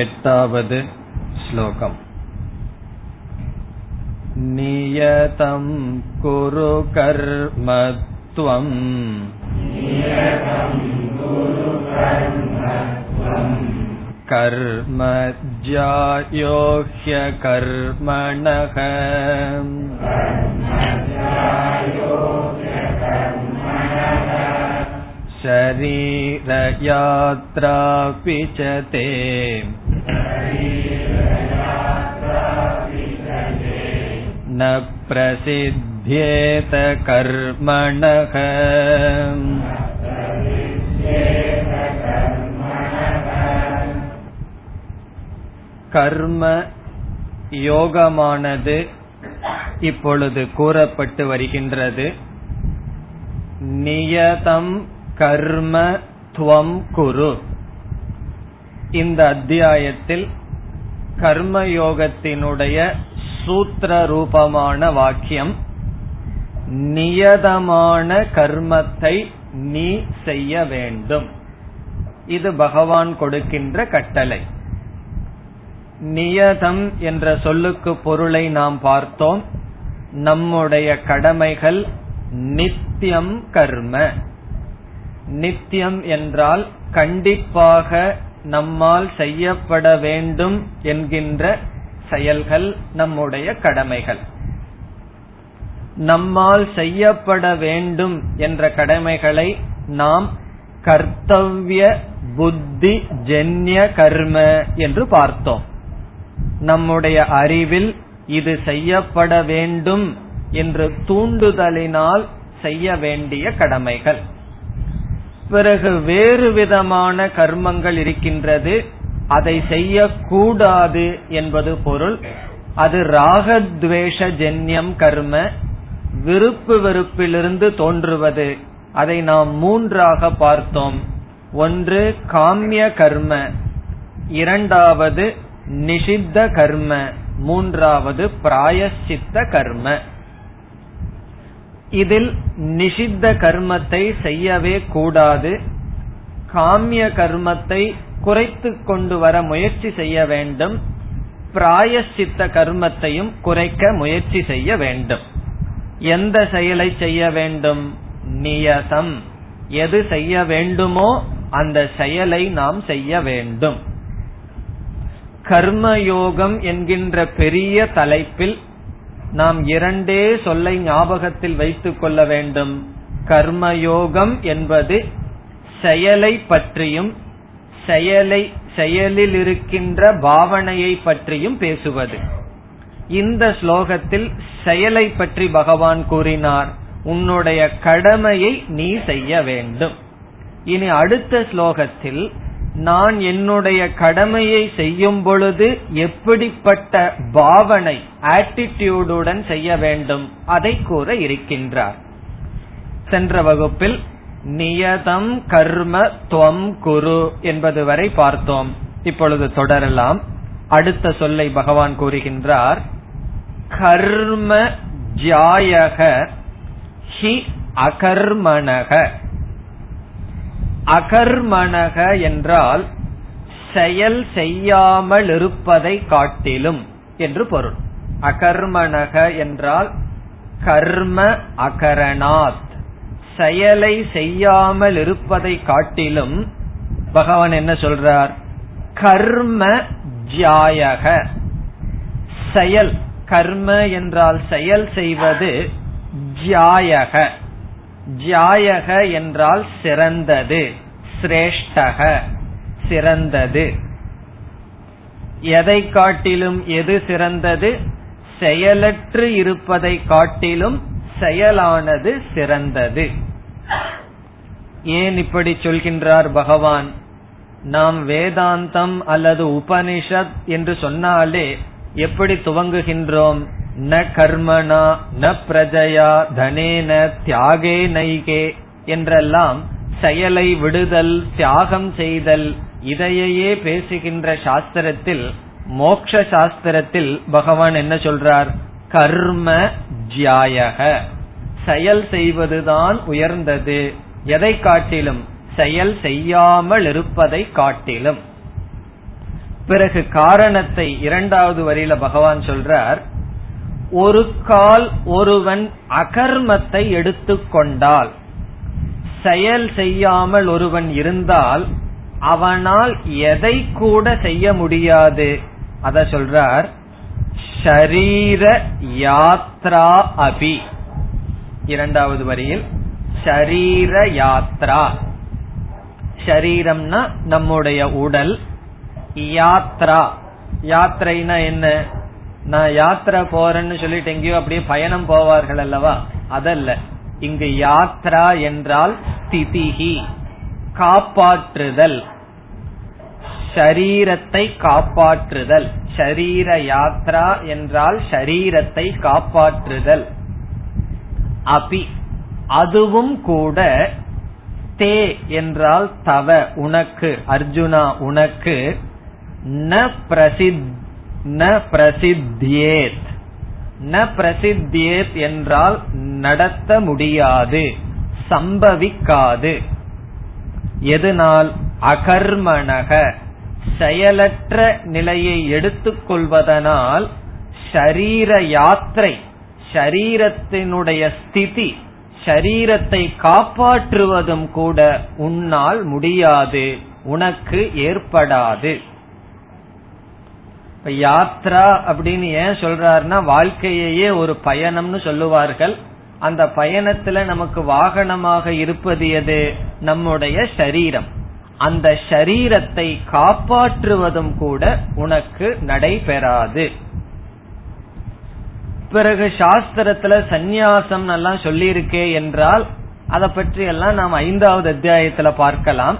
एटावद् श्लोकम् नियतं कुरु कर्म त्वम् कर्म ज्यायो ह्यकर्मणः शरीरयात्रापि च ते न प्रसिद्ध्येत कर्मणः கர்ம யோகமானது இப்பொழுது கூறப்பட்டு வருகின்றது நியதம் கர்ம துவம் குரு. இந்த அத்தியாயத்தில் கர்மயோகத்தினுடைய சூத்திர ரூபமான வாக்கியம் நியதமான கர்மத்தை நீ செய்ய வேண்டும். இது பகவான் கொடுக்கின்ற கட்டளை. நியதம் என்ற சொல்லுக்கு பொருளை நாம் பார்த்தோம். நம்முடைய கடமைகள் நித்தியம் கர்ம. நித்தியம் என்றால் கண்டிப்பாக நம்மால் செய்யப்பட வேண்டும் என்கின்ற செயல்கள் நம்முடைய கடமைகள். நம்மால் செய்யப்பட வேண்டும் என்ற கடமைகளை நாம் கர்த்தவ்ய புத்தி ஜென்ய கர்ம என்று பார்த்தோம். நம்முடைய அறிவில் இது செய்யப்பட வேண்டும் என்று தூண்டுதலினால் செய்ய வேண்டிய கடமைகள். பிறகு வேறு விதமான கர்மங்கள் இருக்கின்றது. அதை செய்யக்கூடாது என்பது பொருள். அது ராகத்வேஷ ஜென்யம் கர்ம விருப்பு வெறுப்பிலிருந்து தோன்றுவது. அதை நாம் மூன்றாக பார்த்தோம். ஒன்று காமிய கர்ம இரண்டாவது நிஷித்த கர்ம மூன்றாவது பிராயசித்த கர்ம. இதில் நிஷித்த கர்மத்தை செய்யவே கூடாது. காமிய கர்மத்தை குறைத்து கொண்டு வர முயற்சி செய்ய வேண்டும். பிராயசித்த கர்மத்தையும் குறைக்க முயற்சி செய்ய வேண்டும். எந்த செயலை செய்ய வேண்டும்? நியதம். எது செய்ய வேண்டுமோ அந்த செயலை நாம் செய்ய வேண்டும். கர்மயோகம் என்கின்ற பெரிய தலைப்பில் நாம் இரண்டே சொல்லை ஞாபகத்தில் வைத்துக் கொள்ள வேண்டும். கர்மயோகம் என்பது செயலை பற்றியும் செயலை செயலில் இருக்கின்ற பாவனையை பற்றியும் பேசுவது. இந்த ஸ்லோகத்தில் செயலை பற்றி பகவான் கூறினார். உன்னுடைய கடமையை நீ செய்ய வேண்டும். இனி அடுத்த ஸ்லோகத்தில் நான் என்னுடைய கடமையை செய்யும் பொழுது எப்படிப்பட்ட பாவனை ஆட்டிடியூடுடன் செய்ய வேண்டும்? அதை கூற இருக்கின்றார். சென்ற வகுப்பில் நியதம் கர்ம துவம் குரு என்பது வரை பார்த்தோம். இப்பொழுது தொடரலாம். அடுத்த சொல்லை பகவான் கூறுகின்றார் கர்ம ஜாயக ஹி அகர்மணக அகர்மணக என்றால் செயல் செய்யாமல் இருப்பதை காட்டிலும் என்று பொருள். அகர்மணக என்றால் கர்ம அகரணாத். செயலை செய்யாமல் இருப்பதை காட்டிலும் பகவான் என்ன சொல்றார்? கர்ம ஜாயக. செயல் கர்ம என்றால் செயல் செய்வது ஜாயக. ஜாயக என்றால் சிறந்தது சிரேஷ்டக சிறந்தது. எதை காட்டிலும் எது சிறந்தது? செயலற்று இருப்பதை காட்டிலும் செயலானது சிறந்தது. ஏன் இப்படி சொல்கின்றார் பகவான்? நாம் வேதாந்தம் அல்லது உபனிஷத் என்று சொன்னாலே எப்படி துவங்குகின்றோம்? ந கர்மனா ந பிரஜயா தனேன தியாகே நைகே என்றெல்லாம் செயலை விடுதல் தியாகம் செய்தல் இதையே பேசுகின்ற சாஸ்திரத்தில் மோக்ஷ சாஸ்திரத்தில் பகவான் என்ன சொல்றார்? கர்ம ஜியாயக. செயல் செய்வதுதான் உயர்ந்தது. எதை காட்டிலும்? செயல் செய்யாமல் இருப்பதை காட்டிலும். பிறகு காரணத்தை இரண்டாவது வரியில பகவான் சொல்றார். ஒரு கால் ஒருவன் அகர்மத்தை எடுத்துக்கொண்டால் செயல் செய்யாமல் ஒருவன் இருந்தால் அவனால் எதை கூட செய்ய முடியாது. அத சொல்றார் ஷரீர யாத்ரா அபி. இரண்டாவது வரியில் ஷரீர யாத்ரா. ஷரீரம்னா நம்முடைய உடல் யாத்ரா. யாத்திரைனா என்ன? நான் யாத்திரை போறேன்னு சொல்லிட்டு எங்கேயோ அப்படியே பயணம் போவார்கள் அல்லவா? அதல்ல. இங்கு யாத்ரா என்றால் திதிகி காப்பாற்றுதல். ஷரீரத்தை காப்பாற்றுதல். ஷரீர யாத்ரா என்றால் ஷரீரத்தை காப்பாற்றுதல். அபி அதுவும் கூட தே என்றால் தவ உனக்கு அர்ஜுனா உனக்கு ந பிரசித் ந பிரசித்தியேத். ந பிரசித்தியேத் என்றால் நடத்த முடியாது சம்பவிக்காது. எதனால்? அகர்மணக செயலற்ற நிலையை எடுத்துக்கொள்வதனால் ஷரீர யாத்திரை ஷரீரத்தினுடைய ஸ்திதி ஷரீரத்தை காப்பாற்றுவதும் கூட உன்னால் முடியாது உனக்கு ஏற்படாது. இப்ப யாத்ரா அப்படின்னு ஏன் சொல்றாருன்னா வாழ்க்கையே ஒரு பயணம்னு சொல்லுவார்கள். அந்த பயணத்துல நமக்கு வாகனமாக இருப்பது எது? நம்முடைய சரீரம். அந்த சரீரத்தை காப்பாற்றுவதும் கூட உனக்கு நடைபெறாது. பிறகு சாஸ்திரத்துல சந்நியாசம் எல்லாம் சொல்லியிருக்கே என்றால் அதை பற்றி எல்லாம் நாம் ஐந்தாவது அத்தியாயத்துல பார்க்கலாம்.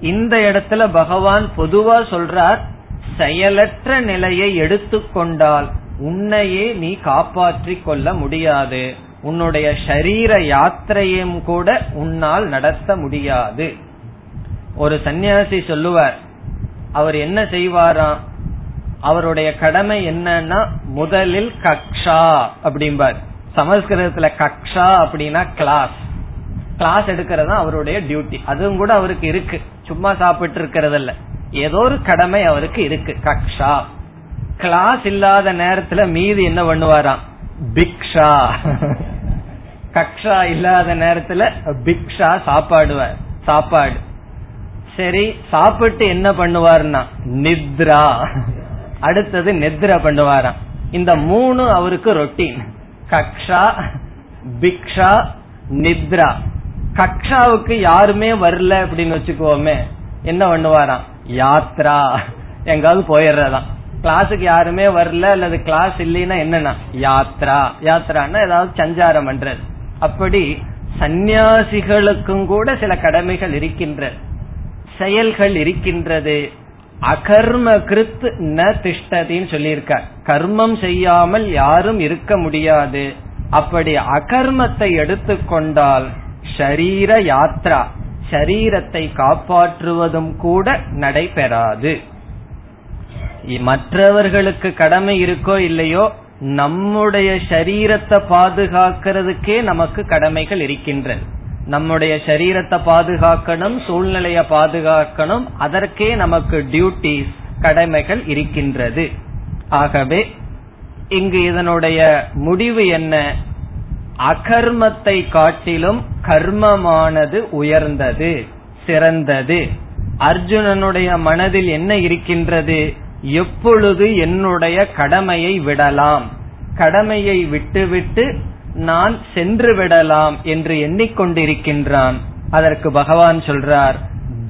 இந்த இடத்துல பகவான் பொதுவா சொல்றார் செயலற்ற நிலையை எடுத்துக்கொண்டால் உன்னையே நீ காப்பாற்றிக் கொள்ள முடியாது. உன்னுடைய ஷரீர யாத்திரையும் கூட உன்னால் நடத்த முடியாது. ஒரு சன்னியாசி சொல்லுவார் அவர் என்ன செய்வாராம் அவருடைய கடமை என்னன்னா முதலில் கக்ஷா அப்படிம்பார். சமஸ்கிருதத்துல கக்ஷா அப்படின்னா கிளாஸ் கிளாஸ் எடுக்கிறது அவருடைய டியூட்டி அதுவும் கூட அவருக்கு இருக்கு. சும்மா சாப்பிட்டு இருக்கிறது ஏதோ ஒரு கடமை அவருக்கு இருக்கு. கக்ஷா. கிளாஸ் இல்லாத நேரத்துல மீதி என்ன பண்ணுவாராம்? பிக்ஷா. கக்ஷா இல்லாத நேரத்துல பிக்ஷா சாப்பாடுவார். சாப்பாடு. சரி சாப்பிட்டு என்ன பண்ணுவார்னா நித்ரா. அடுத்தது நித்ரா பண்ணுவாராம். இந்த மூணு அவருக்கு ரொட்டீன். கக்ஷா பிக்ஷா நித்ரா. கக்ஷாவுக்கு யாருமே வரல அப்படின்னு வச்சுக்கோமே என்ன பண்ணுவாராம்? யாத்ரா. எங்காவது போயிடுறதாம் கிளாஸுக்கு யாருமே வரல அல்லது கிளாஸ் இல்லைன்னா என்னன்னா? யாத்ரா. யாத்ரான்னா ஏதாவது சஞ்சாரம் பண்றது. அப்படி சந்நியாசிகளுக்கும் கூட சில கடமைகள் இருக்கின்ற செயல்கள் இருக்கின்றது. அகர்ம கிருத் ந திஷ்டதின்னு சொல்லியிருக்க கர்மம் செய்யாமல் யாரும் இருக்க முடியாது. அப்படி அகர்மத்தை எடுத்துக்கொண்டால் ஷரீர யாத்ரா. சரீரத்தை காப்பாற்றுவதும் கூட நடைபெறாது. மற்றவர்களுக்கு கடமை இருக்கோ இல்லையோ நம்முடைய சரீரத்தை பாதுகாக்கிறதுக்கே நமக்கு கடமைகள் இருக்கின்றது நம்முடைய சரீரத்தை பாதுகாக்கணும் சூழ்நிலைய பாதுகாக்கணும் அதற்கே நமக்கு டியூட்டிஸ் கடமைகள் இருக்கின்றது. ஆகவே இங்கு இதனுடைய முடிவு என்ன? அகர்மத்தை காட்டிலும் கர்மமானது உயர்ந்தது சிறந்தது. அர்ஜுனனுடைய மனதில் என்ன இருக்கின்றது? எப்பொழுது என்னுடைய கடமையை விடலாம்? கடமையை விட்டுவிட்டு நான் சென்று விடலாம் என்று எண்ணிக்கொண்டிருக்கின்றான். அதற்கு பகவான் சொல்றார்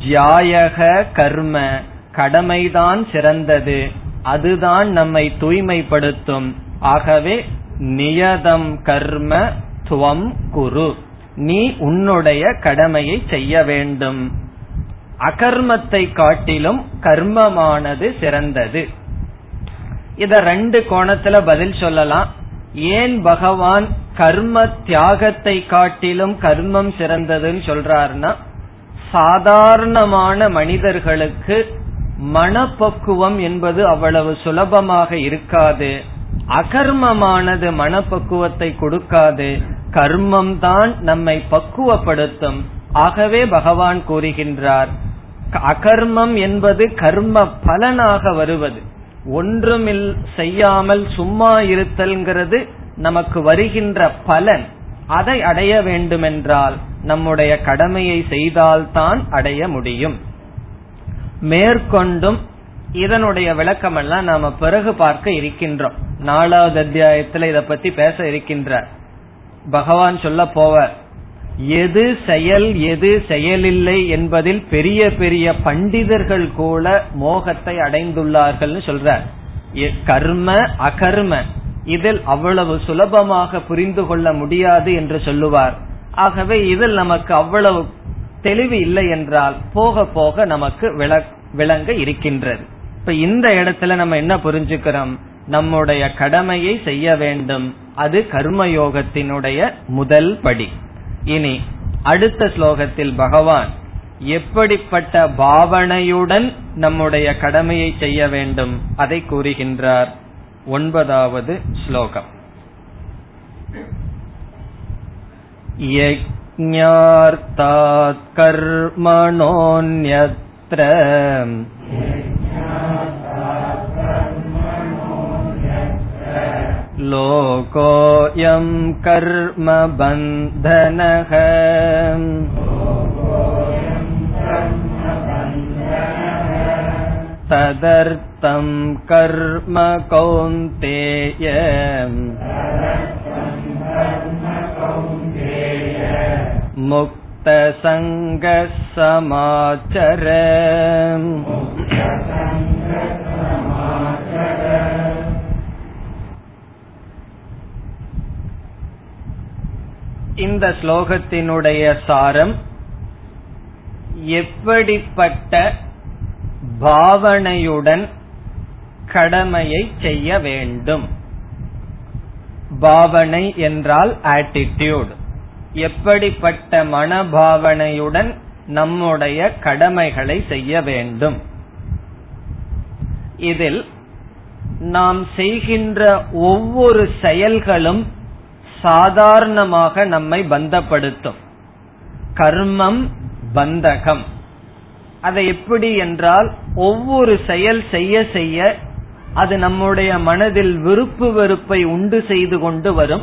ஜாயக கர்ம கடமைதான் சிறந்தது. அதுதான் நம்மை தூய்மைப்படுத்தும். ஆகவே நியதம் கர்ம துவம் குரு. நீ உன்னுடைய கடமையை செய்ய வேண்டும். அகர்மத்தை காட்டிலும் கர்மமானது சிறந்தது. இத ரெண்டு கோணத்துல பதில் சொல்லலாம். ஏன் பகவான் கர்ம தியாகத்தை காட்டிலும் கர்மம் சிறந்ததுன்னு சொல்றாருன்னா சாதாரணமான மனிதர்களுக்கு மனப்பக்குவம் என்பது அவ்வளவு சுலபமாக இருக்காது. அகர்மமானது மனப்பக்குவத்தை கொடுக்காது. கர்மம் தான் நம்மை பக்குவப்படுத்தும். ஆகவே பகவான் கூறுகின்றார் அகர்மம் என்பது கர்ம பலனாக வருவது. ஒன்றுமில் செய்யாமல் சும்மா இருத்தல்ங்கிறது நமக்கு வருகின்ற பலன். அதை அடைய வேண்டுமென்றால் நம்முடைய கடமையை செய்தால்தான் அடைய முடியும். மேற்கொண்டும் இதனுடைய விளக்கம் எல்லாம் நாம பிறகு பார்க்க இருக்கின்றோம். நாலாவது அத்தியாயத்துல இத பத்தி பேச இருக்கின்றார். பகவான் சொல்ல போவார். எது செயல் எது செயலில்லை என்பதில் பெரிய பெரிய பண்டிதர்கள் கூட மோகத்தை அடைந்துள்ளார்கள் சொல்றார். கர்ம அகர்ம இதில் அவ்வளவு சுலபமாக புரிந்து கொள்ள முடியாது என்று சொல்லுவார். ஆகவே இதில் நமக்கு அவ்வளவு தெளிவு இல்லை என்றால் போக போக நமக்கு விளங்க இருக்கின்றது. இப்ப இந்த இடத்துல நம்ம என்ன புரிஞ்சுக்கிறோம்? நம்முடைய கடமையை செய்ய வேண்டும் அது கர்மயோகத்தினுடைய முதல் படி இனி அடுத்த ஸ்லோகத்தில் பகவான் எப்படிப்பட்ட பாவனையுடன் நம்முடைய கடமையை செய்ய வேண்டும் அதை கூறுகின்றார் ஒன்பதாவது ஸ்லோகம் यज्ञार्तात् कर्मणोऽन्यत्र लोकोऽयं कर्म बन्धनः तदर्थं कर्म कौन्तेय मुक्तसङ्गः समाचर இந்த ஸ்லோகத்தினுடைய சாரம் எப்படிப்பட்ட பாவனையுடன் கடமையை செய்ய வேண்டும்? பாவனை என்றால் ஆட்டிடியூட் எப்படிப்பட்ட மனபாவனையுடன் நம்முடைய கடமைகளை செய்ய வேண்டும்? இதில் நாம் செய்கின்ற ஒவ்வொரு செயல்களும் சாதாரணமாக நம்மை பந்தப்படுத்தும். கர்மம் பந்தகம். அதை எப்படி என்றால் ஒவ்வொரு செயல் செய்ய செய்ய அது நம்முடைய மனதில் விருப்பு வெறுப்பை உண்டு செய்து கொண்டு வரும்.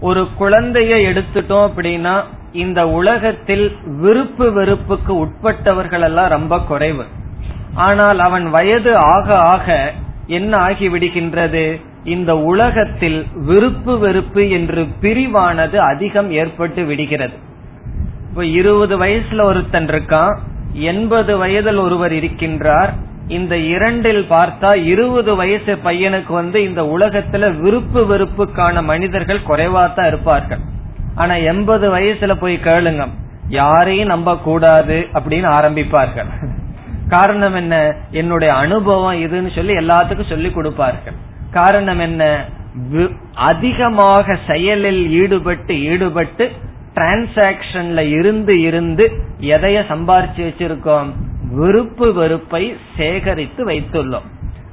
ஒரு குழந்தைய எடுத்துட்டோம் அப்படின்னா இந்த உலகத்தில் விருப்பு வெறுப்புக்கு உட்பட்டவர்கள் எல்லாம் ரொம்ப குறைவு. ஆனால் அவன் வயது ஆக ஆக என்ன ஆகிவிடுகின்றது இந்த உலகத்தில் விருப்பு வெறுப்பு என்று பிரிவானது அதிகம் ஏற்பட்டு விடுகிறது. இப்ப இருபது வயசுல ஒருத்தன் இருக்கான் எண்பது வயதில் ஒருவர் இருக்கின்றார் இந்த இரண்டில் பார்த்தா இருபது வயசு பையனுக்கு வந்து இந்த உலகத்துல விருப்பு வெறுப்புக்கான மனிதர்கள் குறைவாத்தான் இருப்பார்கள். ஆனா எண்பது வயசுல போய் கேளுங்க யாரையும் நம்ப கூடாது அப்படின்னு ஆரம்பிப்பார்கள். காரணம் என்ன? என்னுடைய அனுபவம் இதுன்னு சொல்லி எல்லாத்துக்கும் சொல்லி கொடுப்பார்கள். காரணம் என்ன? அதிகமாக செயலில் ஈடுபட்டு ஈடுபட்டு டிரான்சாக்சன்ல இருந்து இருந்து எதைய சம்பாரிச்சு வச்சிருக்கோம்? விருப்பு வெறுப்பை சேகரித்து வைத்துள்ளோம்.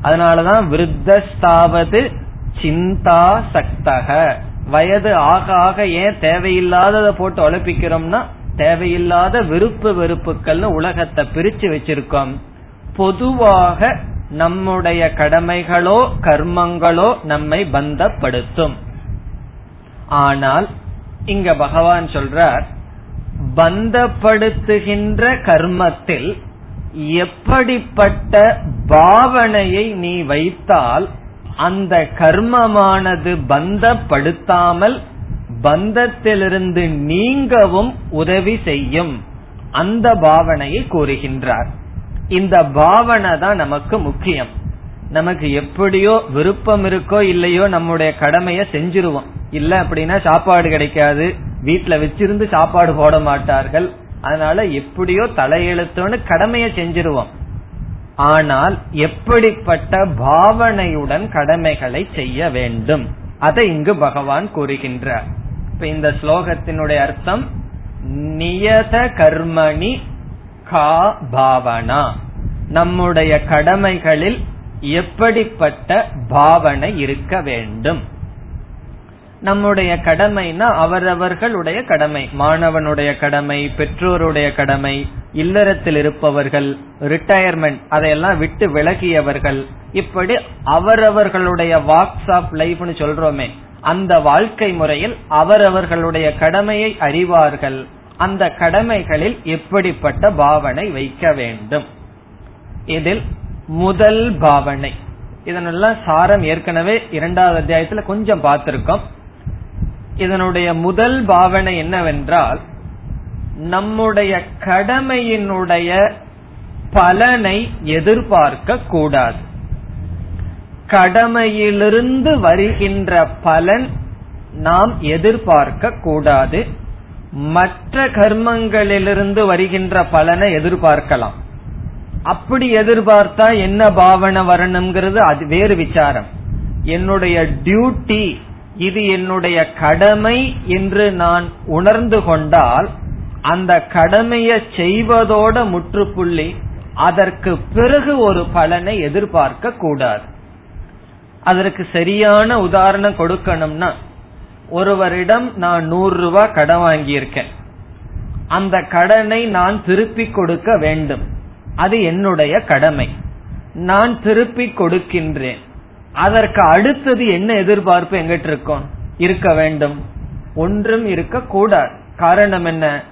அதனாலதான் விருத்தஸ்தாவது சிந்தா சக்தக. வயது ஆக ஆக ஏன் தேவையில்லாததை போட்டு ஒழப்பிக்கிறோம்னா தேவையில்லாத விருப்பு வெறுப்புகள்னு உலகத்தை பிரிச்சு வச்சிருக்கோம். பொதுவாக நம்முடைய கடமைகளோ கர்மங்களோ நம்மை பந்தப்படுத்தும். ஆனால் இங்க பகவான் சொல்றார் பந்தப்படுத்துகின்ற கர்மத்தில் எப்படிப்பட்ட பாவனையை நீ வைத்தால் அந்த கர்மமானது பந்தப்படுத்தாமல் பந்தத்திலிருந்து நீங்கவும் உதவி செய்யும். அந்த பாவனையை கூறுகின்றார். இந்த பாவனை தான் நமக்கு முக்கியம். நமக்கு எப்படியோ விருப்பம் இருக்கோ இல்லையோ நம்முடைய கடமைய செஞ்சிருவோம். இல்ல அப்படின்னா சாப்பாடு கிடைக்காது. வீட்டுல வச்சிருந்து சாப்பாடு போட மாட்டார்கள். அதனால எப்படியோ தலையெழுத்தோன்னு கடமையை செஞ்சிருவோம். ஆனால் எப்படிப்பட்ட பாவனையுடன் கடமைகளை செய்ய வேண்டும்? அதை இங்கு பகவான் கூறுகின்றார். இப்ப இந்த ஸ்லோகத்தினுடைய அர்த்தம் நியத கர்மணி கா பாவனா. நம்முடைய கடமைகளில் எப்படிப்பட்ட பாவனை இருக்க வேண்டும்? நம்முடைய கடமைனா அவரவர்களுடைய கடமை மாணவனுடைய கடமை பெற்றோருடைய கடமை இல்லறத்தில் இருப்பவர்கள் ரிட்டையர்மெண்ட் அதையெல்லாம் விட்டு விலகியவர்கள் இப்படி அவரவர்களுடைய வாக்ஸ் ஆஃப் லைஃப்னு சொல்றோமே அந்த வாழ்க்கை முறையில் அவரவர்களுடைய கடமையை அறிவார்கள். அந்த கடமைகளில் எப்படிப்பட்ட பாவனை வைக்க வேண்டும். இதில் முதல் பாவனை. இதனெல்லாம் சாரம் ஏற்கனவே இரண்டாவது அத்தியாயத்துல கொஞ்சம் பார்த்திருக்கோம். இதனுடைய முதல் பாவனை என்னவென்றால் நம்முடைய கடமையினுடைய பலனை எதிர்பார்க்க கூடாது. கடமையிலிருந்து வருகின்ற பலன் நாம் எதிர்பார்க்க கூடாது. மற்ற கர்மங்களிலிருந்து வருகின்ற பலனை எதிர்பார்க்கலாம். அப்படி எதிர்பார்த்தா என்ன பாவனை வரணுங்கிறது அது வேறு விசாரம். என்னுடைய டியூட்டி இது என்னுடைய கடமை என்று நான் உணர்ந்து கொண்டால் அந்த கடமையை செய்வதோட முற்றுப்புள்ளி அதற்கு பிறகு ஒரு பலனை எதிர்பார்க்க கூடாது அதற்கு சரியான உதாரணம் கொடுக்கணும்னா ஒருவரிடம் நான் நூறு ரூபாய் கடன் வாங்கியிருக்கேன். அந்த கடனை நான் திருப்பி கொடுக்க வேண்டும். அது என்னுடைய கடமை. நான் திருப்பி கொடுக்கின்றேன். அதற்கு அடுத்தது என்ன எதிர்பார்ப்பு எங்கிட்ட இருக்கும்? இருக்க வேண்டும். ஒன்றும் இருக்க கூடாது காரணம் என்ன?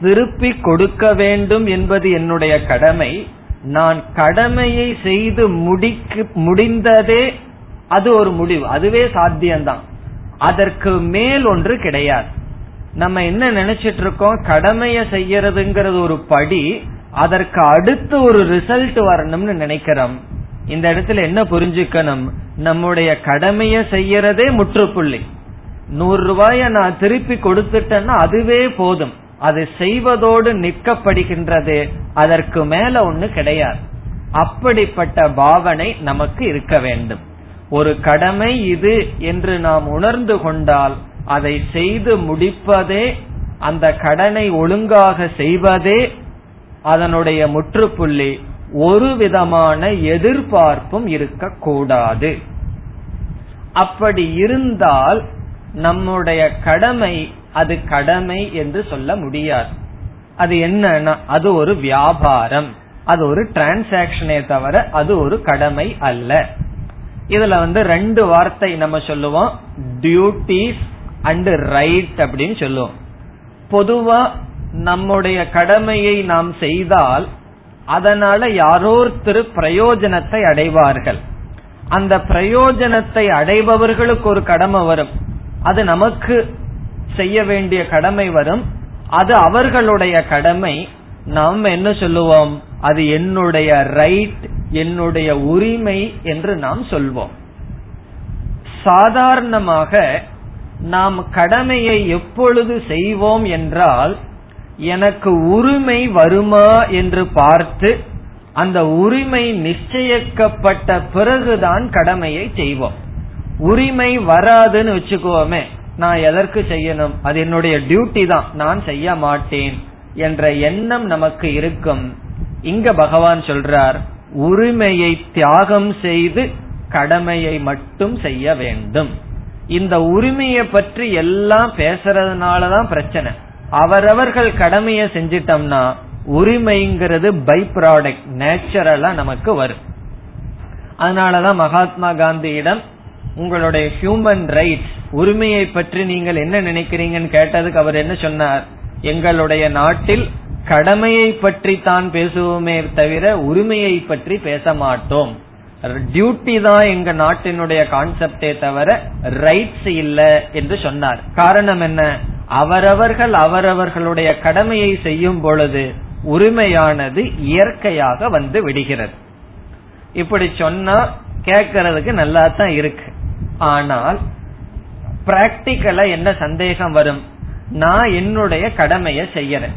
திருப்பி கொடுக்க வேண்டும் என்பது என்னுடைய கடமை. நான் கடமையை செய்து முடிக்கு முடிந்ததே அது ஒரு முடிவு. அதுவே சாத்தியம்தான். அதற்கு மேல் ஒன்று கிடையாது. நம்ம என்ன நினைச்சிட்டு இருக்கோம் கடமையை செய்யறதுங்கிறது ஒரு படி அதற்கு அடுத்து ஒரு ரிசல்ட் வரணும்னு நினைக்கிறோம். இந்த இடத்துல என்ன புரிஞ்சுக்கணும்? நம்முடைய கடமையை செய்யறதே முற்றுப்புள்ளி. நூறு ரூபாய நான் திருப்பி கொடுத்துட்டேன்னா அதுவே போதும். அது செய்வதோடு நிற்கப்படுகின்றது. அதற்கு மேல ஒண்ணு கிடையாது. அப்படிப்பட்ட பாவனை நமக்கு இருக்க வேண்டும். ஒரு கடமை இது என்று நாம் உணர்ந்து கொண்டால் அதை செய்து முடிப்பதே அந்த கடனை ஒழுங்காக செய்வதே அதனுடைய முற்றுப்புள்ளி. ஒரு விதமான எதிர்பார்ப்பும் இருக்கக்கூடாது. அப்படி இருந்தால் நம்முடைய கடமை அது கடமை என்று சொல்ல முடியாது. அது என்னன்னா அது ஒரு வியாபாரம். அது ஒரு டிரான்சாக்சனே தவிர அது ஒரு கடமை அல்ல. இதுல வந்து ரெண்டு வார்த்தை நம்ம சொல்லுவோம். டியூட்டிஸ் அண்ட் ரைட் அப்படின்னு சொல்லுவோம். பொதுவா நம்முடைய கடமையை நாம் செய்தால் அதனால யாரோருத்தர் பிரயோஜனத்தை அடைவார்கள். அந்த பிரயோஜனத்தை அடைபவர்களுக்கு ஒரு கடமை வரும். அது நமக்கு செய்ய வேண்டிய கடமை வரும். அது அவர்களுடைய கடமை. நாம் என்ன சொல்லுவோம்? அது என்னுடைய ரைட் என்னுடைய உரிமை என்று நாம் சொல்வோம். சாதாரணமாக நாம் கடமையை எப்பொழுது செய்வோம் என்றால் எனக்கு உரிமை வருமா என்று பார்த்து அந்த உரிமை நிச்சயிக்கப்பட்ட பிறகுதான் கடமையை செய்வோம். உரிமை வராதுன்னு வச்சுக்கோமே நான் எதற்கு செய்யணும்? அது என்னுடைய டியூட்டி தான் நான் செய்ய மாட்டேன் என்ற எண்ணம் நமக்கு இருக்கும். இங்க பகவான் சொல்றார் உரிமையை தியாகம் செய்து கடமையை மட்டும் செய்ய வேண்டும். இந்த உரிமையை பற்றி எல்லாம் பேசுறதுனாலதான் பிரச்சனை. அவரவர்கள் கடமையை செஞ்சிட்டோம்னா உரிமைங்கிறது பை ப்ராடக்ட் நேச்சுரலா நமக்கு வரும். அதனாலதான் மகாத்மா காந்தியிடம் உங்களுடைய ஹியூமன் ரைட்ஸ் உரிமையை பற்றி நீங்கள் என்ன நினைக்கிறீங்கன்னு கேட்டதுக்கு அவர் என்ன சொன்னார்? எங்களுடைய நாட்டில் கடமையை பற்றி தான் பேசுவோமே தவிர உரிமையை பற்றி பேச மாட்டோம் டியூட்டி தான் எங்க நாட்டினுடைய கான்செப்டே தவிர ரைட்ஸ் இல்ல என்று சொன்னார். காரணம் என்ன? அவரவர்கள் அவரவர்களுடைய கடமையை செய்யும் பொழுது உரிமையானது இயற்கையாக வந்து விடுகிறது. இப்படி சொன்னா கேட்கறதுக்கு நல்லா தான் இருக்கு. ஆனால் பிராக்டிக்கலா என்ன சந்தேகம் வரும்? நான் என்னுடைய கடமையை செய்யறேன்.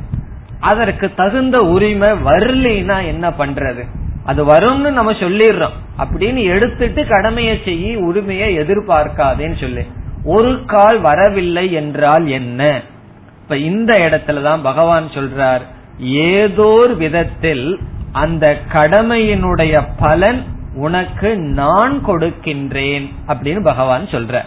அதற்கு தகுந்த உரிமை வரலினா என்ன பண்றது? அது வரும்னு நம்ம சொல்லிடுறோம். அப்படின்னு எடுத்துட்டு கடமையை செய்ய உரிமையை எதிர்பார்க்காதேன்னு சொல்லி. ஒரு கால் வரவில்லை என்றால் என்ன? இப்ப இந்த இடத்துலதான் பகவான் சொல்றார் ஏதோர் விதத்தில் அந்த கடமையினுடைய பலன் உனக்கு நான் கொடுக்கின்றேன் அப்படின்னு பகவான் சொல்ற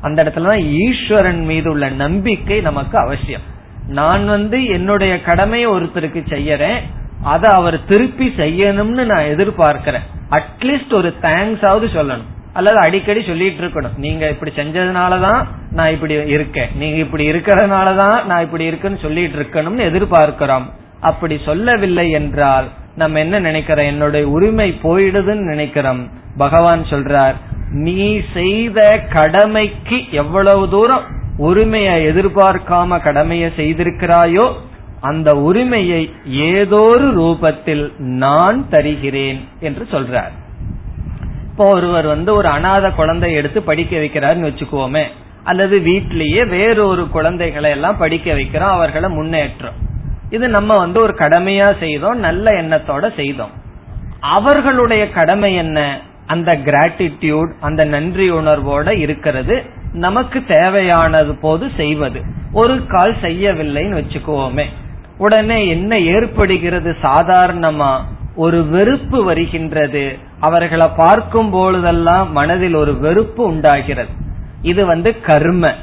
அந்த இடத்துலதான் ஈஸ்வரன் மீது உள்ள நம்பிக்கை நமக்கு அவசியம். நான் வந்து என்னுடைய கடமையை ஒருத்தருக்கு செய்யறேன் அதை அவர் திருப்பி செய்யணும்னு நான் எதிர்பார்க்கிறேன். அட்லீஸ்ட் ஒரு தேங்க்ஸ் ஆவது சொல்லணும். அல்லது அடிக்கடி சொல்லிட்டு இருக்கணும். நீங்க இப்படி செஞ்சதுனாலதான் நான் இப்படி இருக்கேன். நீங்க இப்படி இருக்கிறதுனாலதான் நான் இப்படி இருக்குன்னு சொல்லிட்டு இருக்கணும்னு எதிர்பார்க்கிறோம். அப்படி சொல்லவில்லை என்றால் நம்ம என்ன நினைக்கிறோம்? என்னுடைய உரிமை போயிடுதுன்னு நினைக்கிறோம். பகவான் சொல்றார் நீ செய்த கடமைக்கு எவ்வளவு தூரம் உரிமையை எதிர்பார்க்காம கடமையை செய்திருக்கிறாயோ அந்த உரிமையை ஏதோரு ரூபத்தில் நான் தருகிறேன் என்று சொல்றார். இப்போ ஒருவர் வந்து ஒரு அனாத குழந்தை எடுத்து படிக்க வைக்கிறாருன்னு வச்சுக்கோமே அல்லது வீட்டிலேயே வேறொரு குழந்தைகளை எல்லாம் படிக்க வைக்கிறோம் அவர்களை முன்னேற்றம். இது நம்ம வந்து ஒரு கடமையா செய்தோம் நல்ல எண்ணத்தோட செய்தோம். அவர்களுடைய கடமை என்ன? அந்த கிராட்டிடியூட் அந்த நன்றி உணர்வோட இருக்கிறது. நமக்கு தேவையானது போது செய்வது. ஒரு கால் செய்யவில்லைன்னு வச்சுக்கோமே. உடனே என்ன ஏற்படுகிறது? சாதாரணமா ஒரு வெறுப்பு வருகின்றது. அவர்களை பார்க்கும் பொழுதெல்லாம் மனதில் ஒரு வெறுப்பு உண்டாகிறது. இது வந்து கர்ம.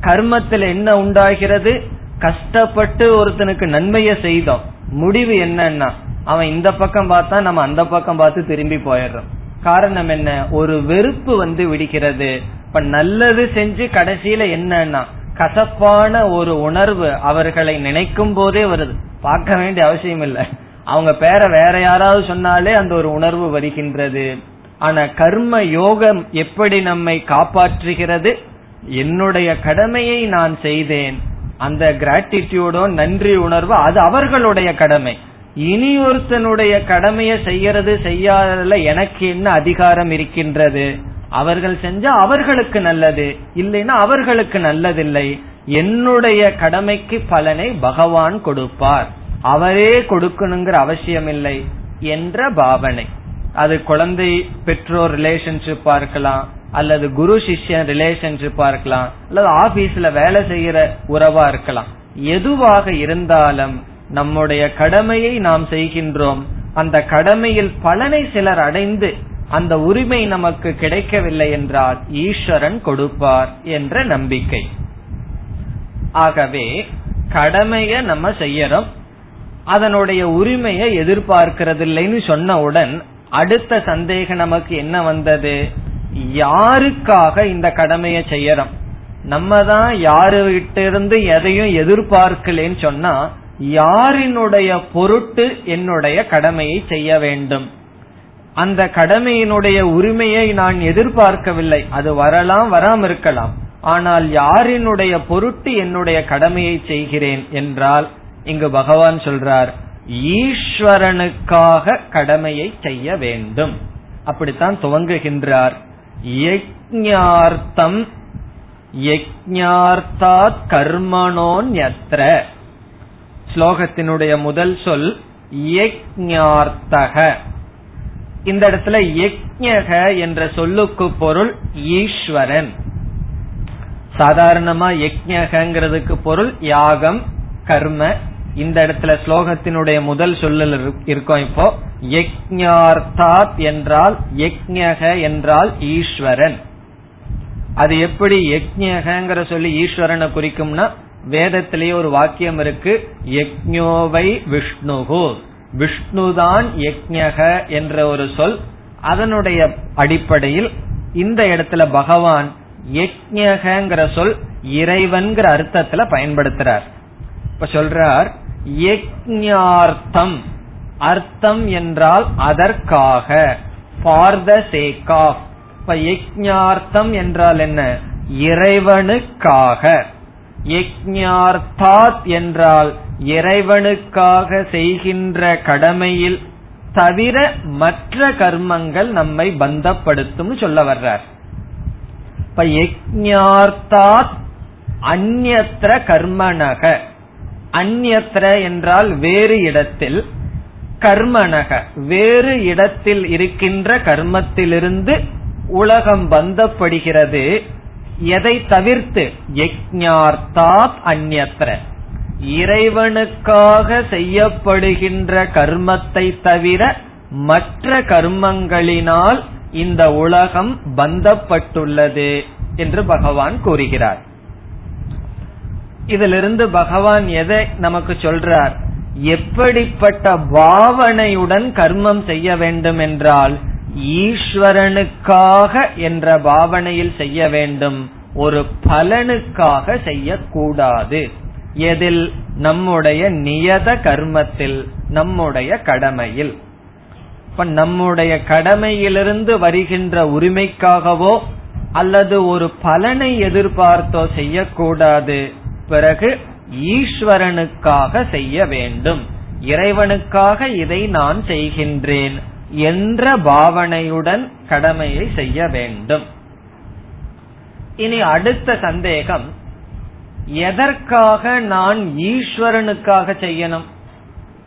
கர்மத்தில் என்ன உண்டாகிறது? கஷ்டப்பட்டு ஒருத்தனுக்கு நன்மையை செய்தோம். முடிவு என்னன்னா அவன் இந்த பக்கம் பார்த்தா நம்ம அந்த பக்கம் பார்த்து திரும்பி போயிடுறோம். காரணம் என்ன? ஒரு வெறுப்பு வந்து விடுகிறது. இப்ப நல்லது செஞ்சு கடைசியில என்னன்னா கசப்பான ஒரு உணர்வு அவர்களை நினைக்கும் போதே வருது. பார்க்க வேண்டிய அவசியம் இல்லை. அவங்க பேரை வேற யாராவது சொன்னாலே அந்த ஒரு உணர்வு வருகின்றது. ஆனா கர்ம யோகம் எப்படி நம்மை காப்பாற்றுகிறது? என்னுடைய கடமையை நான் செய்தேன். அந்த கிராட்டிடியூடோ நன்றி உணர்வு அது அவர்களுடைய கடமை. இனி ஒருத்தனுடைய கடமையை செய்யறது செய்யாததுல எனக்கு என்ன அதிகாரம் இருக்கின்றது? அவர்கள் செஞ்சா அவர்களுக்கு நல்லது இல்லைன்னா அவர்களுக்கு நல்லதில்லை. என்னுடைய கடமைக்கு பலனை பகவான் கொடுப்பார். அவரே கொடுக்கணுங்கிற அவசியம் இல்லை என்ற பாவனை. அது குழந்தை பெற்றோர் ரிலேஷன்ஷிப்பா இருக்கலாம் அல்லது குரு சிஷ்யன் ரிலேஷன்ஷிப்பா இருக்கலாம் அல்லது ஆபீஸ்ல வேலை செய்யற உறவா இருக்கலாம். எதுவாக இருந்தாலும் நம்முடைய கடமையை நாம் செய்கின்றோம். அந்த கடமையில் பலனை சிலர் அடைந்து அந்த உரிமை நமக்கு கிடைக்கவில்லை என்றால் ஈஸ்வரன் கொடுப்பார் என்ற நம்பிக்கை. ஆகவே கடமைய நம்ம செய்யறோம். அதனுடைய உரிமையை எதிர்பார்க்கறதில்லைன்னு சொன்னவுடன் அடுத்த சந்தேகம் நமக்கு என்ன வந்தது? யாருக்காக இந்த கடமையை செய்யறோம்? நம்ம தான் யாரு கிட்ட இருந்து எதையும் எதிர்பார்க்கலன்னு சொன்னா யாரினுடைய பொருட்டு என்னுடைய கடமையை செய்ய வேண்டும். அந்த கடமையினுடைய உரிமையை நான் எதிர்பார்க்கவில்லை. அது வரலாம் வராம இருக்கலாம். ஆனால் யாரினுடைய பொருட்டு என்னுடைய கடமையை செய்கிறேன் என்றால் இங்கு பகவான் சொல்றார் ஈஸ்வரனுக்காக கடமையை செய்ய வேண்டும். அப்படித்தான் துவங்குகின்றார். யஜ்ஞார்த்தம் யஜ்ஞார்த்தாத் கர்மணோன்யத்ர. ஸ்லோகத்தினுடைய முதல் சொல் யஜ்ஞார்த்தக. இந்த இடத்துல யஜ்ஞக என்ற சொல்லுக்கு பொருள் ஈஸ்வரன். சாதாரணமா யஜ்ஞகிறதுக்கு பொருள் யாகம் கர்ம. இந்த இடத்துல ஸ்லோகத்தினுடைய முதல் சொல்லல் இருக்கும் இப்போ. யஜ்ஞார்த்தாத் என்றால் யஜ்ஞக என்றால் ஈஸ்வரன். அது எப்படி யஜ்ஞகிற சொல்லி ஈஸ்வரனை குறிக்கும்னா வேதத்திலேயே ஒரு வாக்கியம் இருக்கு யக்ஞோவை விஷ்ணுகு. விஷ்ணுதான் யக்ஞக என்ற ஒரு சொல் அதனுடைய அடிப்படையில் இந்த இடத்துல பகவான் யக்ஞகங்கிற சொல் இறைவன்கிற அர்த்தத்துல பயன்படுத்துறார். இப்ப சொல்றார் யக்ஞார்த்தம். அர்த்தம் என்றால் அதற்காக. ஃபார் த சேக் ஆஃப் இப்ப யக்ஞார்த்தம் என்றால் என்ன? இறைவனுக்காக. யக்ஞார்த்தாத் என்றால் இறைவனுக்காக செய்கின்ற கடமையில் தவிர மற்ற கர்மங்கள் நம்மை பந்தப்படுத்தும் சொல்ல வர்றார். இப்ப யக்ஞார்த்தாத் அந்நத்திர கர்மனக. அந்நத்திர என்றால் வேறு இடத்தில் கர்மனக. வேறு இடத்தில் இருக்கின்ற கர்மத்திலிருந்து உலகம் பந்தப்படுகிறது. எதை தவிர்த்து? யஜ்ஞார்த்தாத் அந்நத்திர இறைவனுக்காக செய்யப்படுகின்ற கர்மத்தை தவிர மற்ற கர்மங்களினால் இந்த உலகம் பந்தப்பட்டுள்ளது என்று பகவான் கூறுகிறார். இதிலிருந்து பகவான் எதை நமக்கு சொல்றார்? எப்படிப்பட்ட பாவனையுடன் கர்மம் செய்ய வேண்டும் என்றால் ஈஸ்வரனுக்காக என்ற பாவனையில் செய்ய வேண்டும். ஒரு பலனுக்காக செய்யக்கூடாது. எதில்? நம்முடைய நியத கர்மத்தில் நம்முடைய கடமையில். இப்ப நம்முடைய கடமையிலிருந்து வருகின்ற உரிமைக்காகவோ அல்லது ஒரு பலனை எதிர்பார்த்தோ செய்யக்கூடாது. பிறகு ஈஸ்வரனுக்காக செய்ய வேண்டும். இறைவனுக்காக இதை நான் செய்கின்றேன். என்ற பாவனையுடன் கடமையை செய்ய வேண்டும். இனி அடுத்த சந்தேகம் எதற்காக நான் ஈஸ்வரனுக்காக செய்யணும்?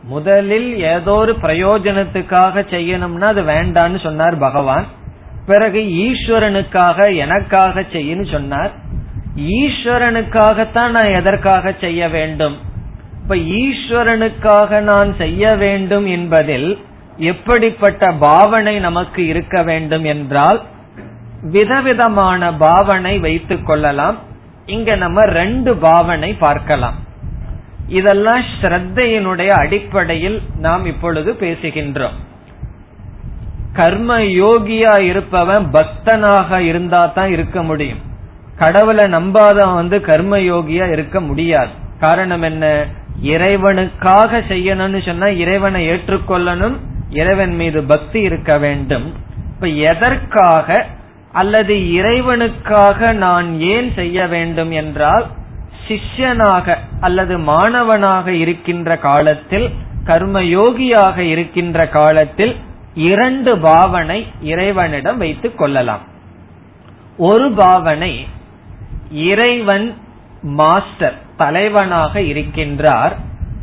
முதலில் ஏதோ ஒரு பிரயோஜனத்துக்காக செய்யணும்னா அது வேண்டான்னு சொன்னார் பகவான். பிறகு ஈஸ்வரனுக்காக எனக்காக செய்யன்னு சொன்னார். ஈஸ்வரனுக்காகத்தான் நான் எதற்காக செய்ய வேண்டும்? இப்ப ஈஸ்வரனுக்காக நான் செய்ய வேண்டும் என்பதில் எப்படிப்பட்ட பாவனை நமக்கு இருக்க வேண்டும் என்றால் விதவிதமான பாவனை வைத்துக் கொள்ளலாம். இங்க நம்ம ரெண்டு பாவனை பார்க்கலாம். இதெல்லாம் ஸ்ரத்தையினுடைய அடிப்படையில் நாம் இப்பொழுது பேசுகின்றோம். கர்ம யோகியா இருப்பவன் பக்தனாக இருந்தா தான் இருக்க முடியும். கடவுளை நம்பாதவன் வந்து கர்ம யோகியா இருக்க முடியாது. காரணம் என்ன? இறைவனுக்காக செய்யணும்னு சொன்னா இறைவனை ஏற்றுக்கொள்ளணும் இறைவன் மீது பக்தி இருக்க வேண்டும். இப்ப எதற்காக அல்லது இறைவனுக்காக நான் ஏன் செய்ய வேண்டும் என்றால் சிஷ்யனாக அல்லது மாணவனாக இருக்கின்ற காலத்தில் கர்மயோகியாக இருக்கின்ற காலத்தில் இரண்டு பாவனை இறைவனிடம் வைத்துக் கொள்ளலாம். ஒரு பாவனை இறைவன் மாஸ்டர் தலைவனாக இருக்கின்றார்.